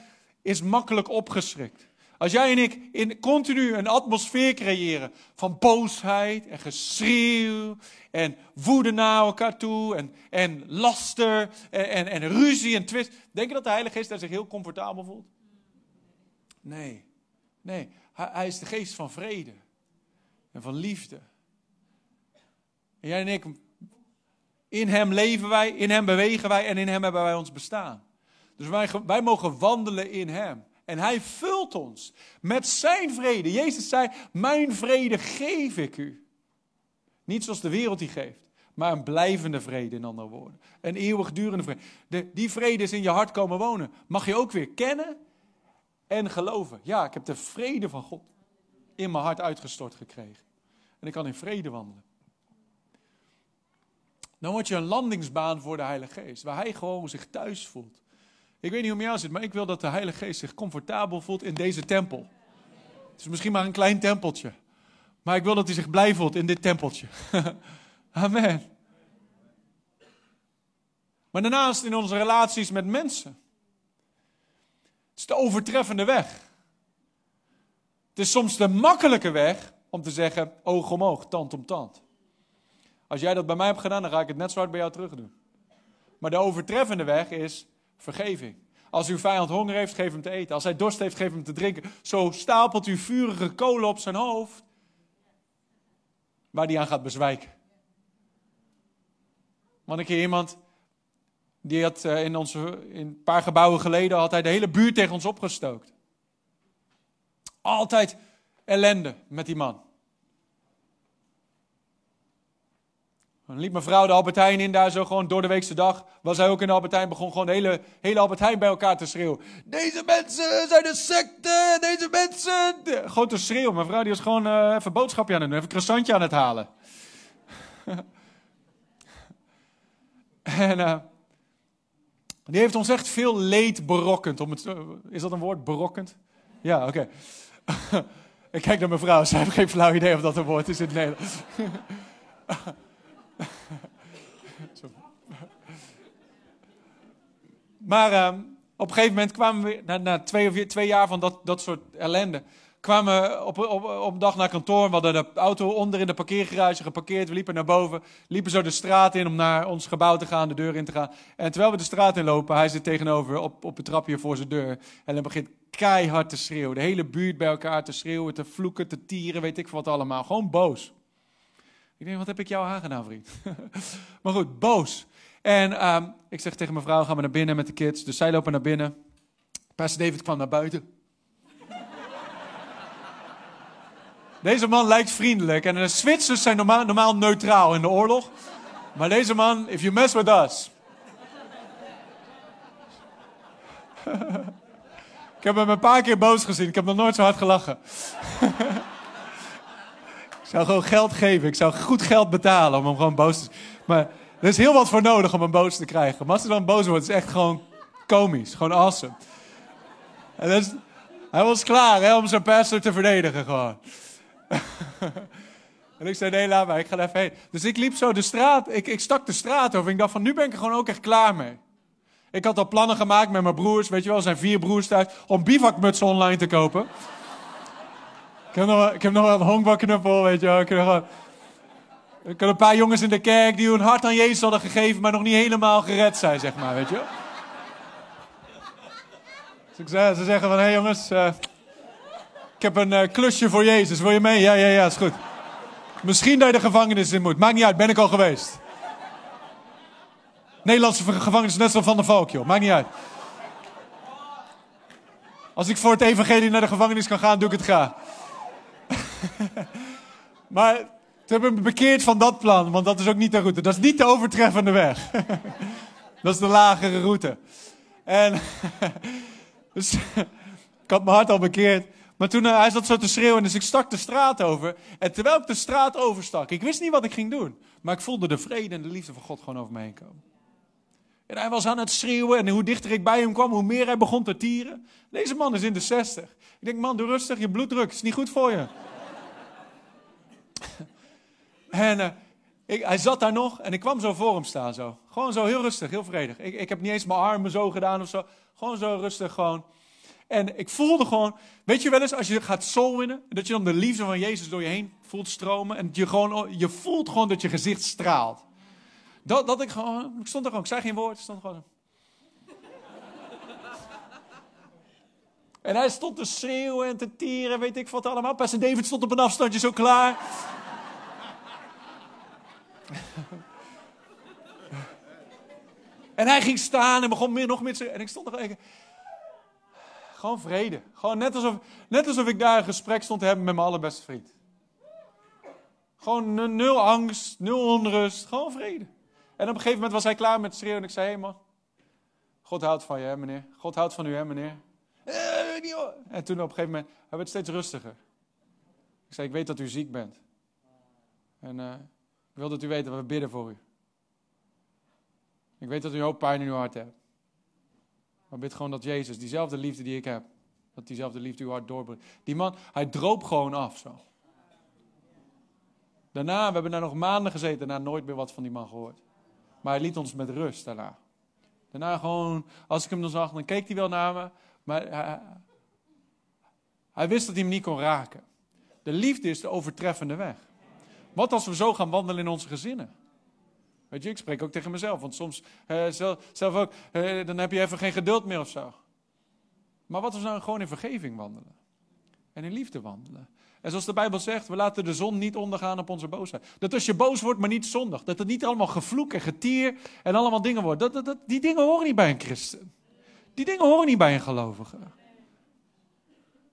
Speaker 2: is makkelijk opgeschrikt. Als jij en ik in continu een atmosfeer creëren van boosheid en geschreeuw en woede naar elkaar toe en, en laster en, en, ruzie en twist. Denk je dat de Heilige Geest daar zich heel comfortabel voelt? Nee, nee. Hij, hij is de geest van vrede en van liefde. En jij en ik, in hem leven wij, in hem bewegen wij en in hem hebben wij ons bestaan. Dus wij, wij mogen wandelen in hem. En hij vult ons met zijn vrede. Jezus zei, mijn vrede geef ik u. Niet zoals de wereld die geeft, maar een blijvende vrede in andere woorden. Een eeuwigdurende vrede. De, die vrede is in je hart komen wonen. Mag je ook weer kennen en geloven. Ja, ik heb de vrede van God in mijn hart uitgestort gekregen. En ik kan in vrede wandelen. Dan word je een landingsbaan voor de Heilige Geest, waar hij gewoon zich thuis voelt. Ik weet niet hoe het jou zit, maar ik wil dat de Heilige Geest zich comfortabel voelt in deze tempel. Het is misschien maar een klein tempeltje. Maar ik wil dat hij zich blij voelt in dit tempeltje. Amen. Maar daarnaast in onze relaties met mensen. Het is de overtreffende weg. Het is soms de makkelijke weg om te zeggen oog om oog, tand om tand. Als jij dat bij mij hebt gedaan, dan ga ik het net zo hard bij jou terug doen. Maar de overtreffende weg is vergeving. Als uw vijand honger heeft, geef hem te eten. Als hij dorst heeft, geef hem te drinken. Zo stapelt u vurige kolen op zijn hoofd, waar hij aan gaat bezwijken. Want iemand, die had eh, in, onze, in een paar gebouwen geleden, had hij de hele buurt tegen ons opgestookt. Altijd ellende met die man. Dan liep mevrouw de Albertijn in daar zo gewoon door de weekse dag. Was hij ook in de Albertijn, begon gewoon de hele, hele Albertijn bij elkaar te schreeuwen. Deze mensen zijn een secte, deze mensen... Gewoon te schreeuwen. Mevrouw die was gewoon uh, even boodschapje aan het doen, even croissantje aan het halen. en uh, die heeft ons echt veel leed berokkend. Om het, is dat een woord, berokkend? Ja, oké. Ik kijk naar mevrouw, zij heeft geen flauw idee of dat een woord is in het Nederlands. maar uh, op een gegeven moment kwamen we, na, na twee, of jaar van dat, dat soort ellende, kwamen we op, op, op een dag naar kantoor. We hadden de auto onder in de parkeergarage geparkeerd. We liepen naar boven, liepen zo de straat in om naar ons gebouw te gaan, de deur in te gaan. En terwijl we de straat in lopen, hij zit tegenover op, op het trapje voor zijn deur. En hij begint keihard te schreeuwen. De hele buurt bij elkaar te schreeuwen, te vloeken, te tieren, weet ik wat allemaal. Gewoon boos. Ik denk, wat heb ik jou aangedaan, vriend? maar goed, boos. En um, ik zeg tegen mijn vrouw, gaan we naar binnen met de kids. Dus zij lopen naar binnen. Pastor David kwam naar buiten. Deze man lijkt vriendelijk. En de Zwitsers zijn normaal, normaal neutraal in de oorlog. Maar deze man, if you mess with us. ik heb hem een paar keer boos gezien. Ik heb nog nooit zo hard gelachen. Ik zou gewoon geld geven. Ik zou goed geld betalen om hem gewoon boos te... Maar er is heel wat voor nodig om hem boos te krijgen. Maar als hij dan boos wordt, is echt gewoon komisch. Gewoon awesome. En hij was klaar hè, om zijn pastor te verdedigen gewoon. En ik zei, nee, laat maar, ik ga even heen. Dus ik liep zo de straat, ik, ik stak de straat over. Ik dacht van, nu ben ik er gewoon ook echt klaar mee. Ik had al plannen gemaakt met mijn broers, weet je wel, zijn vier broers thuis, om bivakmutsen online te kopen. ik, heb nog, wel- ik heb nog wel een honkbalknuppel, weet je wel. Ik heb nog wel- ik had een paar jongens in de kerk die hun hart aan Jezus hadden gegeven, maar nog niet helemaal gered zijn, zeg maar, weet je. Dus ze zeggen van, hé hey jongens, eh, ik heb een eh, klusje voor Jezus, wil je mee? Ja, ja, ja, is goed. Misschien dat je de gevangenis in moet, maakt niet uit, ben ik al geweest. Nederlandse gevangenis, net zo van de Valk, joh, maakt niet uit. Als ik voor het evangelie naar de gevangenis kan gaan, doe ik het graag. maar toen heb ik me bekeerd van dat plan, want dat is ook niet de route. Dat is niet de overtreffende weg. dat is de lagere route. En dus, ik had mijn hart al bekeerd. Maar toen eh, hij zat zo te schreeuwen, dus ik stak de straat over. En terwijl ik de straat overstak, ik wist niet wat ik ging doen. Maar ik voelde de vrede en de liefde van God gewoon over me heen komen. En hij was aan het schreeuwen en hoe dichter ik bij hem kwam, hoe meer hij begon te tieren. Deze man is in de 60. Ik denk, man, doe rustig, je bloeddruk is niet goed voor je. En eh, hij zat daar nog en ik kwam zo voor hem staan, zo. Gewoon zo heel rustig, heel vredig. Ik, ik heb niet eens mijn armen zo gedaan of zo. Gewoon zo rustig, gewoon. En ik voelde gewoon, weet je wel eens, als je gaat soul winnen, dat je dan de liefde van Jezus door je heen voelt stromen. En je, gewoon, je voelt gewoon dat je gezicht straalt. Dat, dat ik gewoon, ik stond er gewoon, ik zei geen woord, ik stond gewoon. En hij stond te schreeuwen en te tieren, weet ik wat allemaal. Pastor David stond op een afstandje zo klaar. en hij ging staan en begon meer, nog meer te En ik stond er gewoon, gewoon vrede. Gewoon net alsof, net alsof ik daar een gesprek stond te hebben met mijn allerbeste vriend. Gewoon nul angst, nul onrust, gewoon vrede. En op een gegeven moment was hij klaar met schreeuwen en ik zei, hé hey man, God houdt van je hè meneer. God houdt van u hè meneer. "Eh, niet hoor." En toen op een gegeven moment, hij werd steeds rustiger. Ik zei, ik weet dat u ziek bent. En eh, wil dat u weet dat we bidden voor u. Ik weet dat u een hoop pijn in uw hart hebt. Maar bid gewoon dat Jezus, diezelfde liefde die ik heb, dat diezelfde liefde uw hart doorbrengt. Die man, hij droop gewoon af zo. Daarna, we hebben daar nog maanden gezeten, daarna nooit meer wat van die man gehoord. Maar hij liet ons met rust daarna. Daarna gewoon, als ik hem dan zag, dan keek hij wel naar me. Maar hij, hij wist dat hij hem niet kon raken. De liefde is de overtreffende weg. Wat als we zo gaan wandelen in onze gezinnen? Weet je, ik spreek ook tegen mezelf, want soms eh, zelf, zelf ook, eh, dan heb je even geen geduld meer of zo. Maar wat als we nou gewoon in vergeving wandelen? En in liefde wandelen? En zoals de Bijbel zegt, we laten de zon niet ondergaan op onze boosheid. Dat als je boos wordt, maar niet zondig. Dat het niet allemaal gevloek en getier en allemaal dingen wordt. Dat, dat, dat, die dingen horen niet bij een christen. Die dingen horen niet bij een gelovige.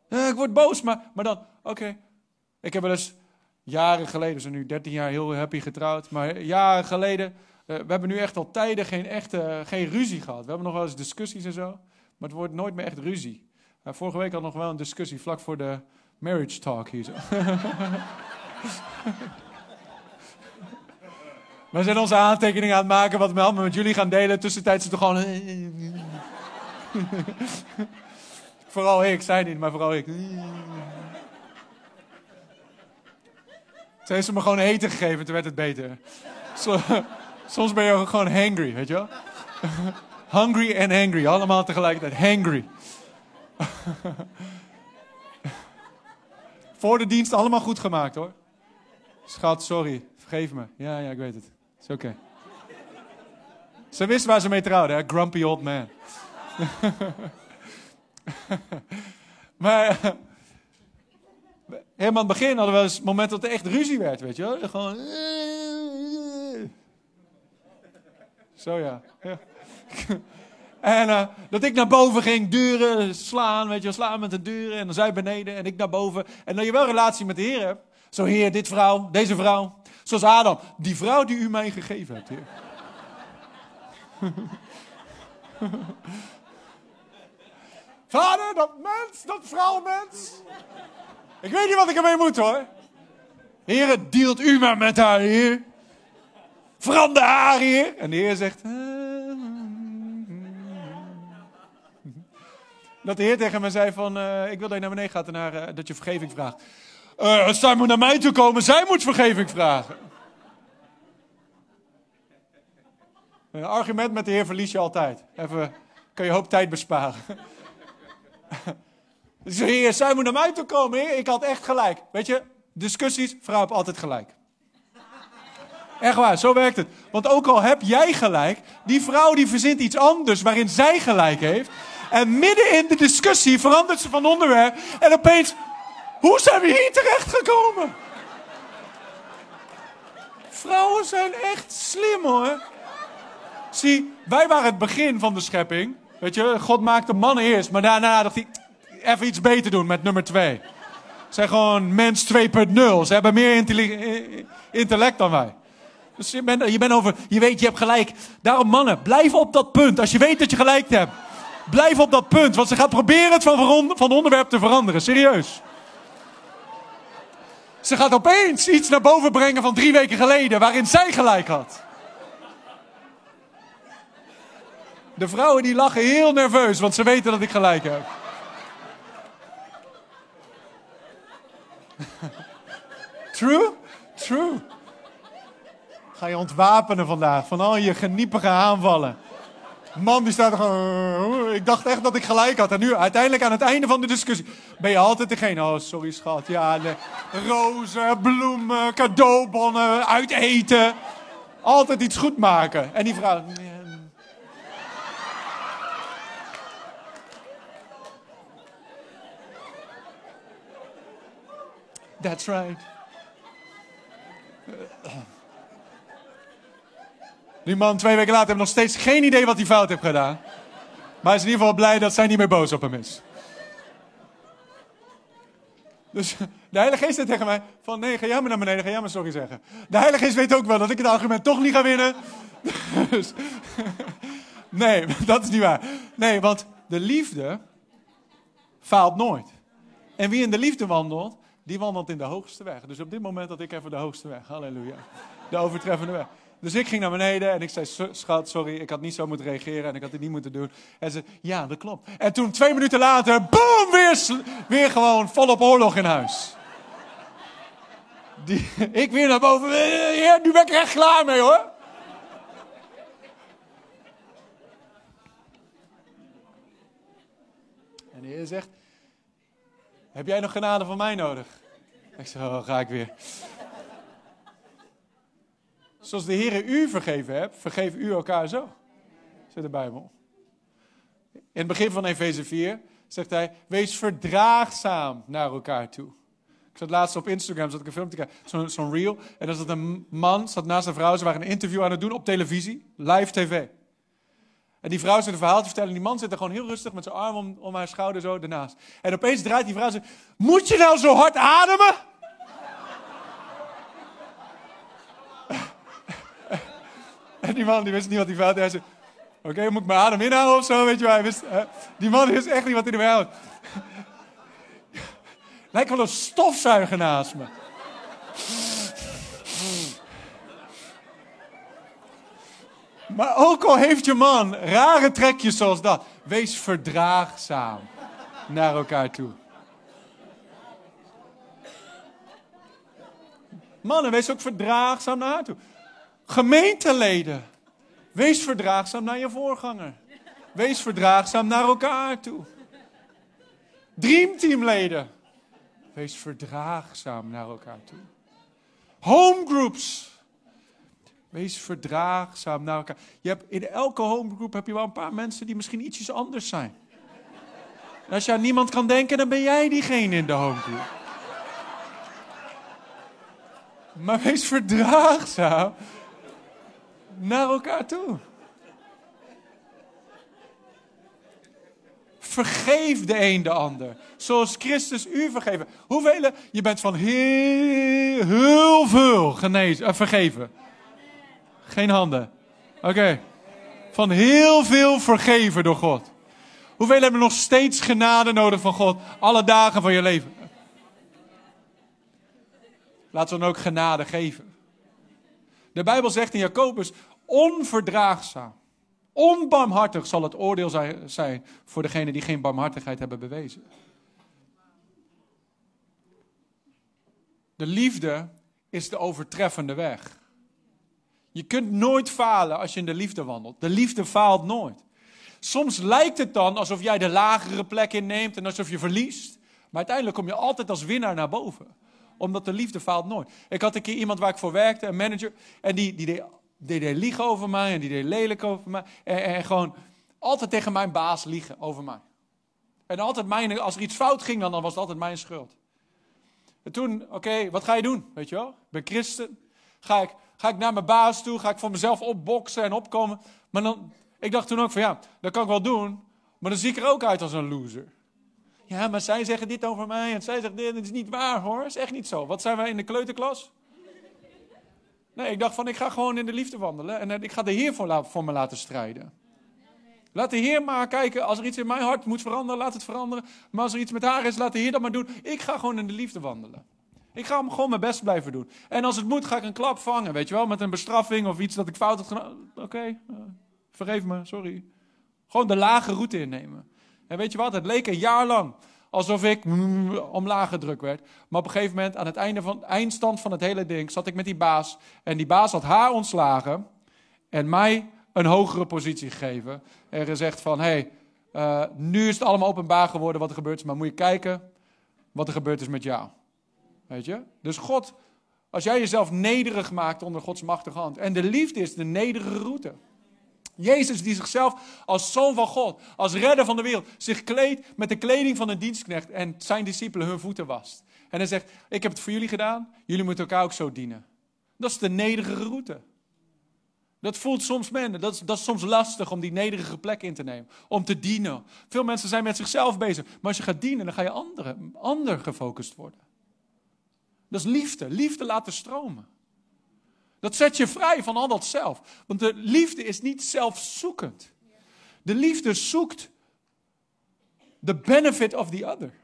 Speaker 2: Eh, ik word boos, maar, maar dan, oké. Ik heb wel eens jaren geleden, we zijn nu 13 jaar heel happy getrouwd. Maar jaren geleden, eh, we hebben nu echt al tijden geen, echte, geen ruzie gehad. We hebben nog wel eens discussies en zo. Maar het wordt nooit meer echt ruzie. Eh, vorige week had nog wel een discussie vlak voor de marriage talk hier. We zijn onze aantekeningen aan het maken wat we allemaal met jullie gaan delen. Tussentijds is het gewoon... vooral ik, zij niet, maar vooral ik. Ze heeft ze me gewoon eten gegeven, toen werd het beter. Soms ben je gewoon hangry, weet je wel? Hungry en hangry, allemaal tegelijkertijd. Hangry. Voor de dienst allemaal goed gemaakt hoor. Schat, sorry. Vergeef me. Ja, ja, ik weet het. Is oké. Ze wist waar ze mee trouwde, hè? Grumpy old man. maar helemaal aan het begin hadden we eens moment dat er echt ruzie werd, weet je wel? Gewoon... Zo ja. ja. En eh, dat ik naar boven ging, duren, slaan, weet je wel, slaan met de deuren. En dan zij beneden en ik naar boven. En dat je wel een relatie met de Heer hebt. Zo, Heer, dit vrouw, deze vrouw. Zoals Adam, die vrouw die u mij gegeven hebt, Heer. Vader, dat mens, dat vrouwmens. Ik weet niet wat ik ermee moet hoor. Heer, dealt u maar met haar, Heer. Verander haar, Heer. En de Heer zegt... "Eh, Dat de Heer tegen me zei van... eh, ik wil dat je naar beneden gaat en naar, eh, dat je vergeving vraagt. Uh, zij moet naar mij toe komen, zij moet vergeving vragen. Een argument met de Heer verlies je altijd. Even, kan je hoop tijd besparen. Heer, zij moet naar mij toe komen. Ik had echt gelijk. Weet je, discussies, vrouw heeft altijd gelijk. Echt waar, zo werkt het. Want ook al heb jij gelijk, die vrouw die verzint iets anders waarin zij gelijk heeft. En midden in de discussie verandert ze van onderwerp. En opeens, hoe zijn we hier terecht gekomen? Vrouwen zijn echt slim hoor. Zie, wij waren het begin van de schepping. Weet je, God maakte mannen eerst, maar daarna dacht hij, even iets beter doen met nummer twee. Ze zijn gewoon mens 2.0. Ze hebben meer intellect dan wij. Dus je bent, je bent over, je weet, je hebt gelijk. Daarom mannen, blijf op dat punt. Als je weet dat je gelijk hebt, blijf op dat punt. Want ze gaat proberen het van, van onderwerp te veranderen. Serieus. Ze gaat opeens iets naar boven brengen van drie weken geleden, waarin zij gelijk had. De vrouwen die lachen heel nerveus, want ze weten dat ik gelijk heb. True? True. Ga je ontwapenen vandaag van al je geniepige aanvallen. Man die staat er gewoon. Ik dacht echt dat ik gelijk had. En nu, uiteindelijk aan het einde van de discussie. ben je altijd degene. Oh, sorry schat. Ja, rozen, bloemen, cadeaubonnen, uiteten. Altijd iets goed maken. En die vrouw. That's right. Die man twee weken later heeft nog steeds geen idee wat hij fout heeft gedaan. Maar hij is in ieder geval blij dat zij niet meer boos op hem is. Dus de Heilige Geest zegt tegen mij: van nee, ga jij maar naar beneden, ga jij maar sorry zeggen. De Heilige Geest weet ook wel dat ik het argument toch niet ga winnen. Dus, nee, dat is niet waar. Nee, want de liefde faalt nooit. En wie in de liefde wandelt, die wandelt in de hoogste weg. Dus op dit moment had ik even de hoogste weg. Halleluja. De overtreffende weg. Dus ik ging naar beneden en ik zei, schat, sorry, ik had niet zo moeten reageren en ik had het niet moeten doen. En ze, ja, dat klopt. En toen twee minuten later, boom, weer, weer gewoon volop oorlog in huis. Ik weer naar boven, ja, nu ben ik er echt klaar mee hoor. En de Heer zegt, heb jij nog genade van mij nodig? Ik zeg, oh, ga ik weer. Zoals de Heer u vergeven hebt, vergeef u elkaar zo. Zit de Bijbel. In het begin van Efeze 4 zegt hij, wees verdraagzaam naar elkaar toe. Ik zat laatst op Instagram, zat ik een film te kijken, zo'n zo reel. En dan zat een man, zat naast een vrouw, ze waren een interview aan het doen op televisie, live tv. En die vrouw zit een verhaal te vertellen. En die man zit er gewoon heel rustig met zijn arm om, om haar schouder zo ernaast. En opeens draait die vrouw zegt: Moet je nou zo hard ademen? En die man die wist niet wat hij fout Hij zei: Oké, moet ik mijn adem inhouden of zo? Weet je wel. Hij wist, die man wist echt niet wat hij ermee houdt. Lijkt wel een stofzuiger naast me. Maar ook al heeft je man rare trekjes zoals dat, wees verdraagzaam naar elkaar toe. Mannen, wees ook verdraagzaam naar haar toe. Gemeenteleden, wees verdraagzaam naar je voorganger. Wees verdraagzaam naar elkaar toe. Dreamteamleden, wees verdraagzaam naar elkaar toe. Homegroups, Wees verdraagzaam naar elkaar. Je hebt, in elke homegroep heb je wel een paar mensen die misschien ietsjes anders zijn. En als je aan niemand kan denken, dan ben jij diegene in de homegroep. Maar wees verdraagzaam naar elkaar toe. Vergeef de een de ander. Zoals Christus u vergeven. Hoeveel? Je bent van heel, veel genezen, uh, vergeven. Geen handen. Oké. Van heel veel vergeven door God. Hoeveel hebben nog steeds genade nodig van God? Alle dagen van je leven. Laten we dan ook genade geven. De Bijbel zegt in Jacobus: onverdraagzaam, onbarmhartig zal het oordeel zijn voor degenen die geen barmhartigheid hebben bewezen. De liefde is de overtreffende weg. Je kunt nooit falen als je in de liefde wandelt. De liefde faalt nooit. Soms lijkt het dan alsof jij de lagere plek inneemt en alsof je verliest. Maar uiteindelijk kom je altijd als winnaar naar boven. Omdat de liefde faalt nooit. Ik had een keer iemand waar ik voor werkte, een manager. En die, die, deed, die deed liegen over mij en die deed lelijk over mij. En, gewoon altijd tegen mijn baas liegen over mij. En altijd mijn, als er iets fout ging, dan, dan was het altijd mijn schuld. En toen, oké, wat ga je doen? Weet je wel? Ik ben christen. Ga ik, ga ik naar mijn baas toe? Ga ik voor mezelf opboksen en opkomen? Maar dan, ik dacht toen ook van ja, dat kan ik wel doen. Maar dan zie ik er ook uit als een loser. Ja, maar zij zeggen dit over mij en zij zegt dit. Het is niet waar hoor. Het is echt niet zo. Wat zijn wij in de kleuterklas? Nee, ik dacht van ik ga gewoon in de liefde wandelen. En ik ga de Heer voor, voor me laten strijden. Laat de Heer maar kijken. Als er iets in mijn hart moet veranderen, laat het veranderen. Maar als er iets met haar is, laat de Heer dat maar doen. Ik ga gewoon in de liefde wandelen. Ik ga gewoon mijn best blijven doen. En als het moet, ga ik een klap vangen. Weet je wel, met een bestraffing of iets dat ik fout had gedaan. Oké, uh, vergeef me, sorry. Gewoon de lage route innemen. En weet je wat, het leek een jaar lang alsof ik mm, omlaag gedrukt werd. Maar op een gegeven moment, aan het einde van, eindstand van het hele ding, zat ik met die baas. En die baas had haar ontslagen en mij een hogere positie gegeven. En gezegd van, hé, hey, uh, nu is het allemaal openbaar geworden wat er gebeurd is, maar moet je kijken wat er gebeurd is met jou. Weet je? Dus God, als jij jezelf nederig maakt onder Gods machtige hand. En de liefde is de nederige route. Jezus die zichzelf als zoon van God, als redder van de wereld, zich kleedt met de kleding van een dienstknecht en zijn discipelen hun voeten wast. En hij zegt, ik heb het voor jullie gedaan, jullie moeten elkaar ook zo dienen. Dat is de nederige route. Dat voelt soms men, dat is, dat is soms lastig om die nederige plek in te nemen. Om te dienen. Veel mensen zijn met zichzelf bezig. Maar als je gaat dienen, dan ga je anderen, ander gefocust worden. Dat is liefde. Liefde laten stromen. Dat zet je vrij van al dat zelf. Want de liefde is niet zelfzoekend. De liefde zoekt the benefit of the other.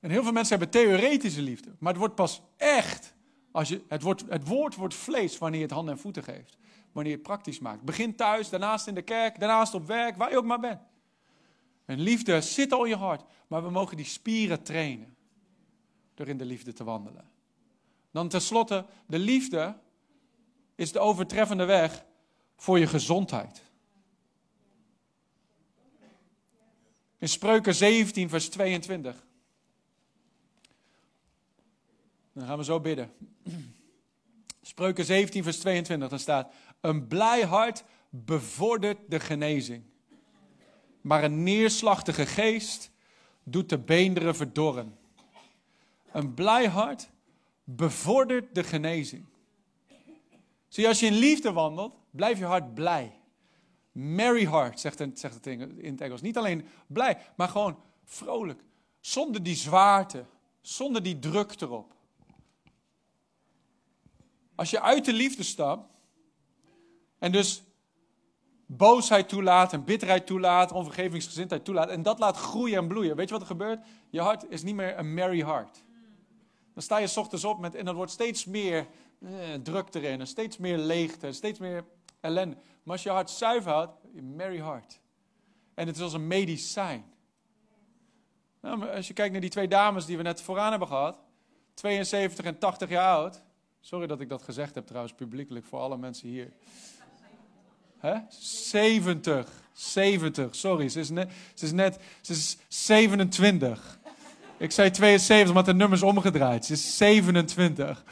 Speaker 2: En heel veel mensen hebben theoretische liefde. Maar het wordt pas echt. Als je, het, wordt, het woord wordt vlees wanneer je het handen en voeten geeft. Wanneer je het praktisch maakt. Begin thuis, daarnaast in de kerk, daarnaast op werk, waar je ook maar bent. En liefde zit al in je hart. Maar we mogen die spieren trainen. Door in de liefde te wandelen. Dan tenslotte, de liefde is de overtreffende weg voor je gezondheid. In Spreuken 17, vers 22. Dan gaan we zo bidden. Spreuken 17, vers 22, dan staat: Een blij hart bevordert de genezing. Maar een neerslachtige geest doet de beenderen verdorren. Een blij hart bevordert de genezing. Zie, als je in liefde wandelt, blijf je hart blij. Merry heart, zegt het, zegt het in het Engels. Niet alleen blij, maar gewoon vrolijk. Zonder die zwaarte, zonder die druk erop. Als je uit de liefde stapt en dus boosheid toelaat en bitterheid toelaat, onvergevingsgezindheid toelaat en dat laat groeien en bloeien, weet je wat er gebeurt? Je hart is niet meer een merry heart. Dan sta je ochtends op met, en dan wordt steeds meer eh, druk erin en steeds meer leegte, steeds meer ellende. Maar als je hart zuiver houdt, merry heart. En het is als een medicijn. Nou, als je kijkt naar die twee dames die we net vooraan hebben gehad, 72 en 80 jaar oud, Sorry dat ik dat gezegd heb trouwens publiekelijk voor alle mensen hier. Hè? 70. 70. Sorry, ze is, net, ze is net ze is 27. Ik zei 72, maar de nummer is omgedraaid. Ze is 27.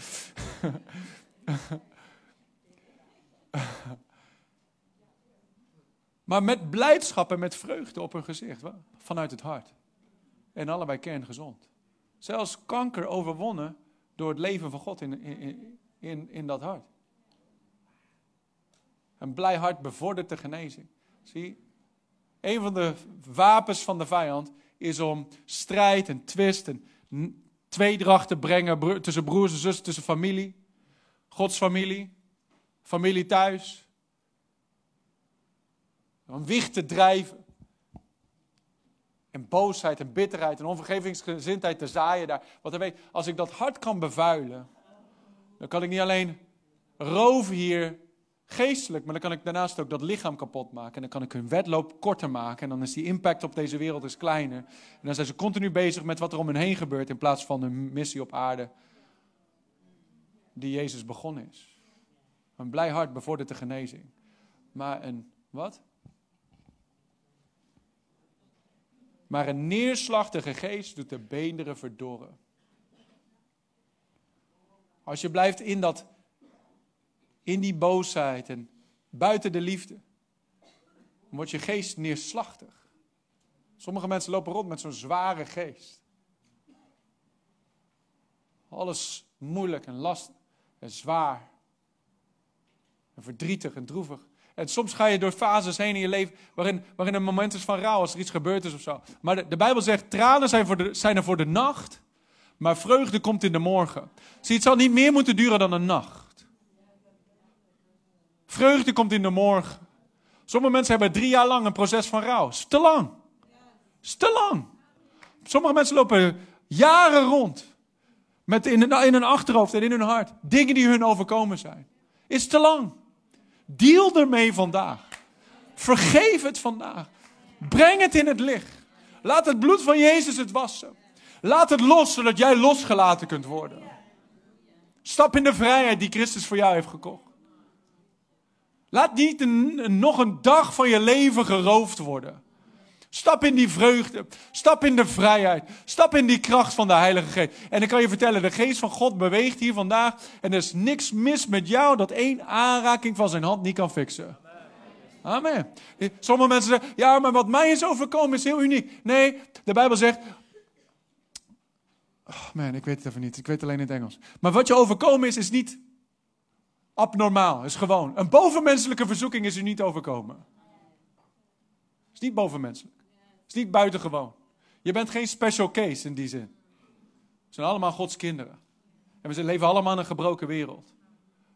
Speaker 2: maar met blijdschap en met vreugde op hun gezicht. Vanuit het hart. En allebei kerngezond. Zelfs kanker overwonnen door het leven van God in, in, in, in dat hart. Een blij hart bevordert de genezing. Zie, een van de wapens van de vijand is om strijd en twist en tweedracht te brengen tussen broers en zussen, tussen familie, Gods familie, familie thuis. Om wicht te drijven. En boosheid en bitterheid en onvergevingsgezindheid te zaaien daar. Want weet, als ik dat hart kan bevuilen, dan kan ik niet alleen roof hier geestelijk, maar dan kan ik daarnaast ook dat lichaam kapot maken. En dan kan ik hun wedloop korter maken. En dan is die impact op deze wereld is kleiner. En dan zijn ze continu bezig met wat er om hen heen gebeurt, in plaats van hun missie op aarde, die Jezus begonnen is. Een blij hart bevordert de genezing. Maar een, wat? Maar een neerslachtige geest doet de beenderen verdorren. Als je blijft in, dat, in die boosheid en buiten de liefde, dan wordt je geest neerslachtig. Sommige mensen lopen rond met zo'n zware geest. Alles moeilijk en lastig en zwaar. En verdrietig en droevig. En soms ga je door fases heen in je leven waarin, waarin een moment is van rouw als er iets gebeurd is of zo. Maar de, Bijbel zegt, tranen zijn, voor de, zijn er voor de nacht, maar vreugde komt in de morgen. Zie, het zal niet meer moeten duren dan een nacht. Vreugde komt in de morgen. Sommige mensen hebben drie jaar lang een proces van rouw. Is te lang. Is te lang. Sommige mensen lopen jaren rond. Met in, in hun achterhoofd en in hun hart. Dingen die hun overkomen zijn. Is te lang. Deal ermee vandaag. Vergeef het vandaag. Breng het in het licht. Laat het bloed van Jezus het wassen. Laat het los, zodat jij losgelaten kunt worden. Stap in de vrijheid die Christus voor jou heeft gekocht. Laat niet een, nog een dag van je leven geroofd worden. Stap in die vreugde. Stap in de vrijheid. Stap in die kracht van de Heilige Geest. En ik kan je vertellen, de Geest van God beweegt hier vandaag. En er is niks mis met jou dat één aanraking van zijn hand niet kan fixen. Amen. Sommige mensen zeggen, ja, maar wat mij is overkomen is heel uniek. Nee, de Bijbel zegt, oh man, ik weet het even niet. Ik weet alleen in het Engels. Maar wat je overkomen is, is niet abnormaal. Is gewoon. Een bovenmenselijke verzoeking is u niet overkomen. Is niet bovenmenselijk is niet buitengewoon. Je bent geen special case in die zin. We zijn allemaal Gods kinderen. En we leven allemaal in een gebroken wereld.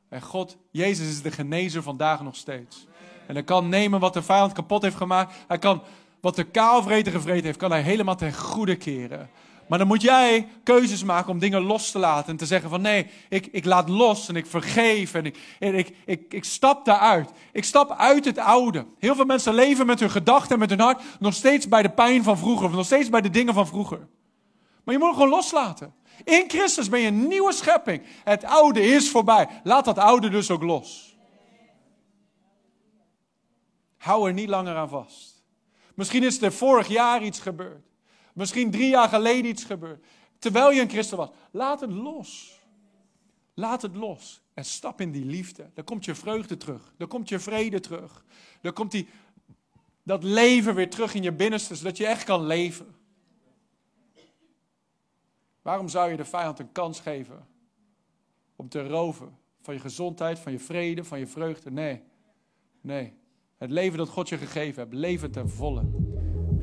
Speaker 2: En God, Jezus is de genezer vandaag nog steeds. En hij kan nemen wat de vijand kapot heeft gemaakt. Hij kan wat de kaalvreten gevreten heeft, kan hij helemaal ten goede keren. Maar dan moet jij keuzes maken om dingen los te laten. En te zeggen van nee, ik, ik laat los en ik vergeef en, ik, en ik, ik, ik stap daaruit. Ik stap uit het oude. Heel veel mensen leven met hun gedachten en met hun hart nog steeds bij de pijn van vroeger. Of nog steeds bij de dingen van vroeger. Maar je moet het gewoon loslaten. In Christus ben je een nieuwe schepping. Het oude is voorbij. Laat dat oude dus ook los. Hou er niet langer aan vast. Misschien is er vorig jaar iets gebeurd. Misschien drie jaar geleden iets gebeurd. Terwijl je een christen was. Laat het los. Laat het los. En stap in die liefde. Dan komt je vreugde terug. Dan komt je vrede terug. Dan komt die, dat leven weer terug in je binnenste, zodat je echt kan leven. Waarom zou je de vijand een kans geven om te roven van je gezondheid, van je vrede, van je vreugde? Nee, nee. Het leven dat God je gegeven hebt, leven ten volle.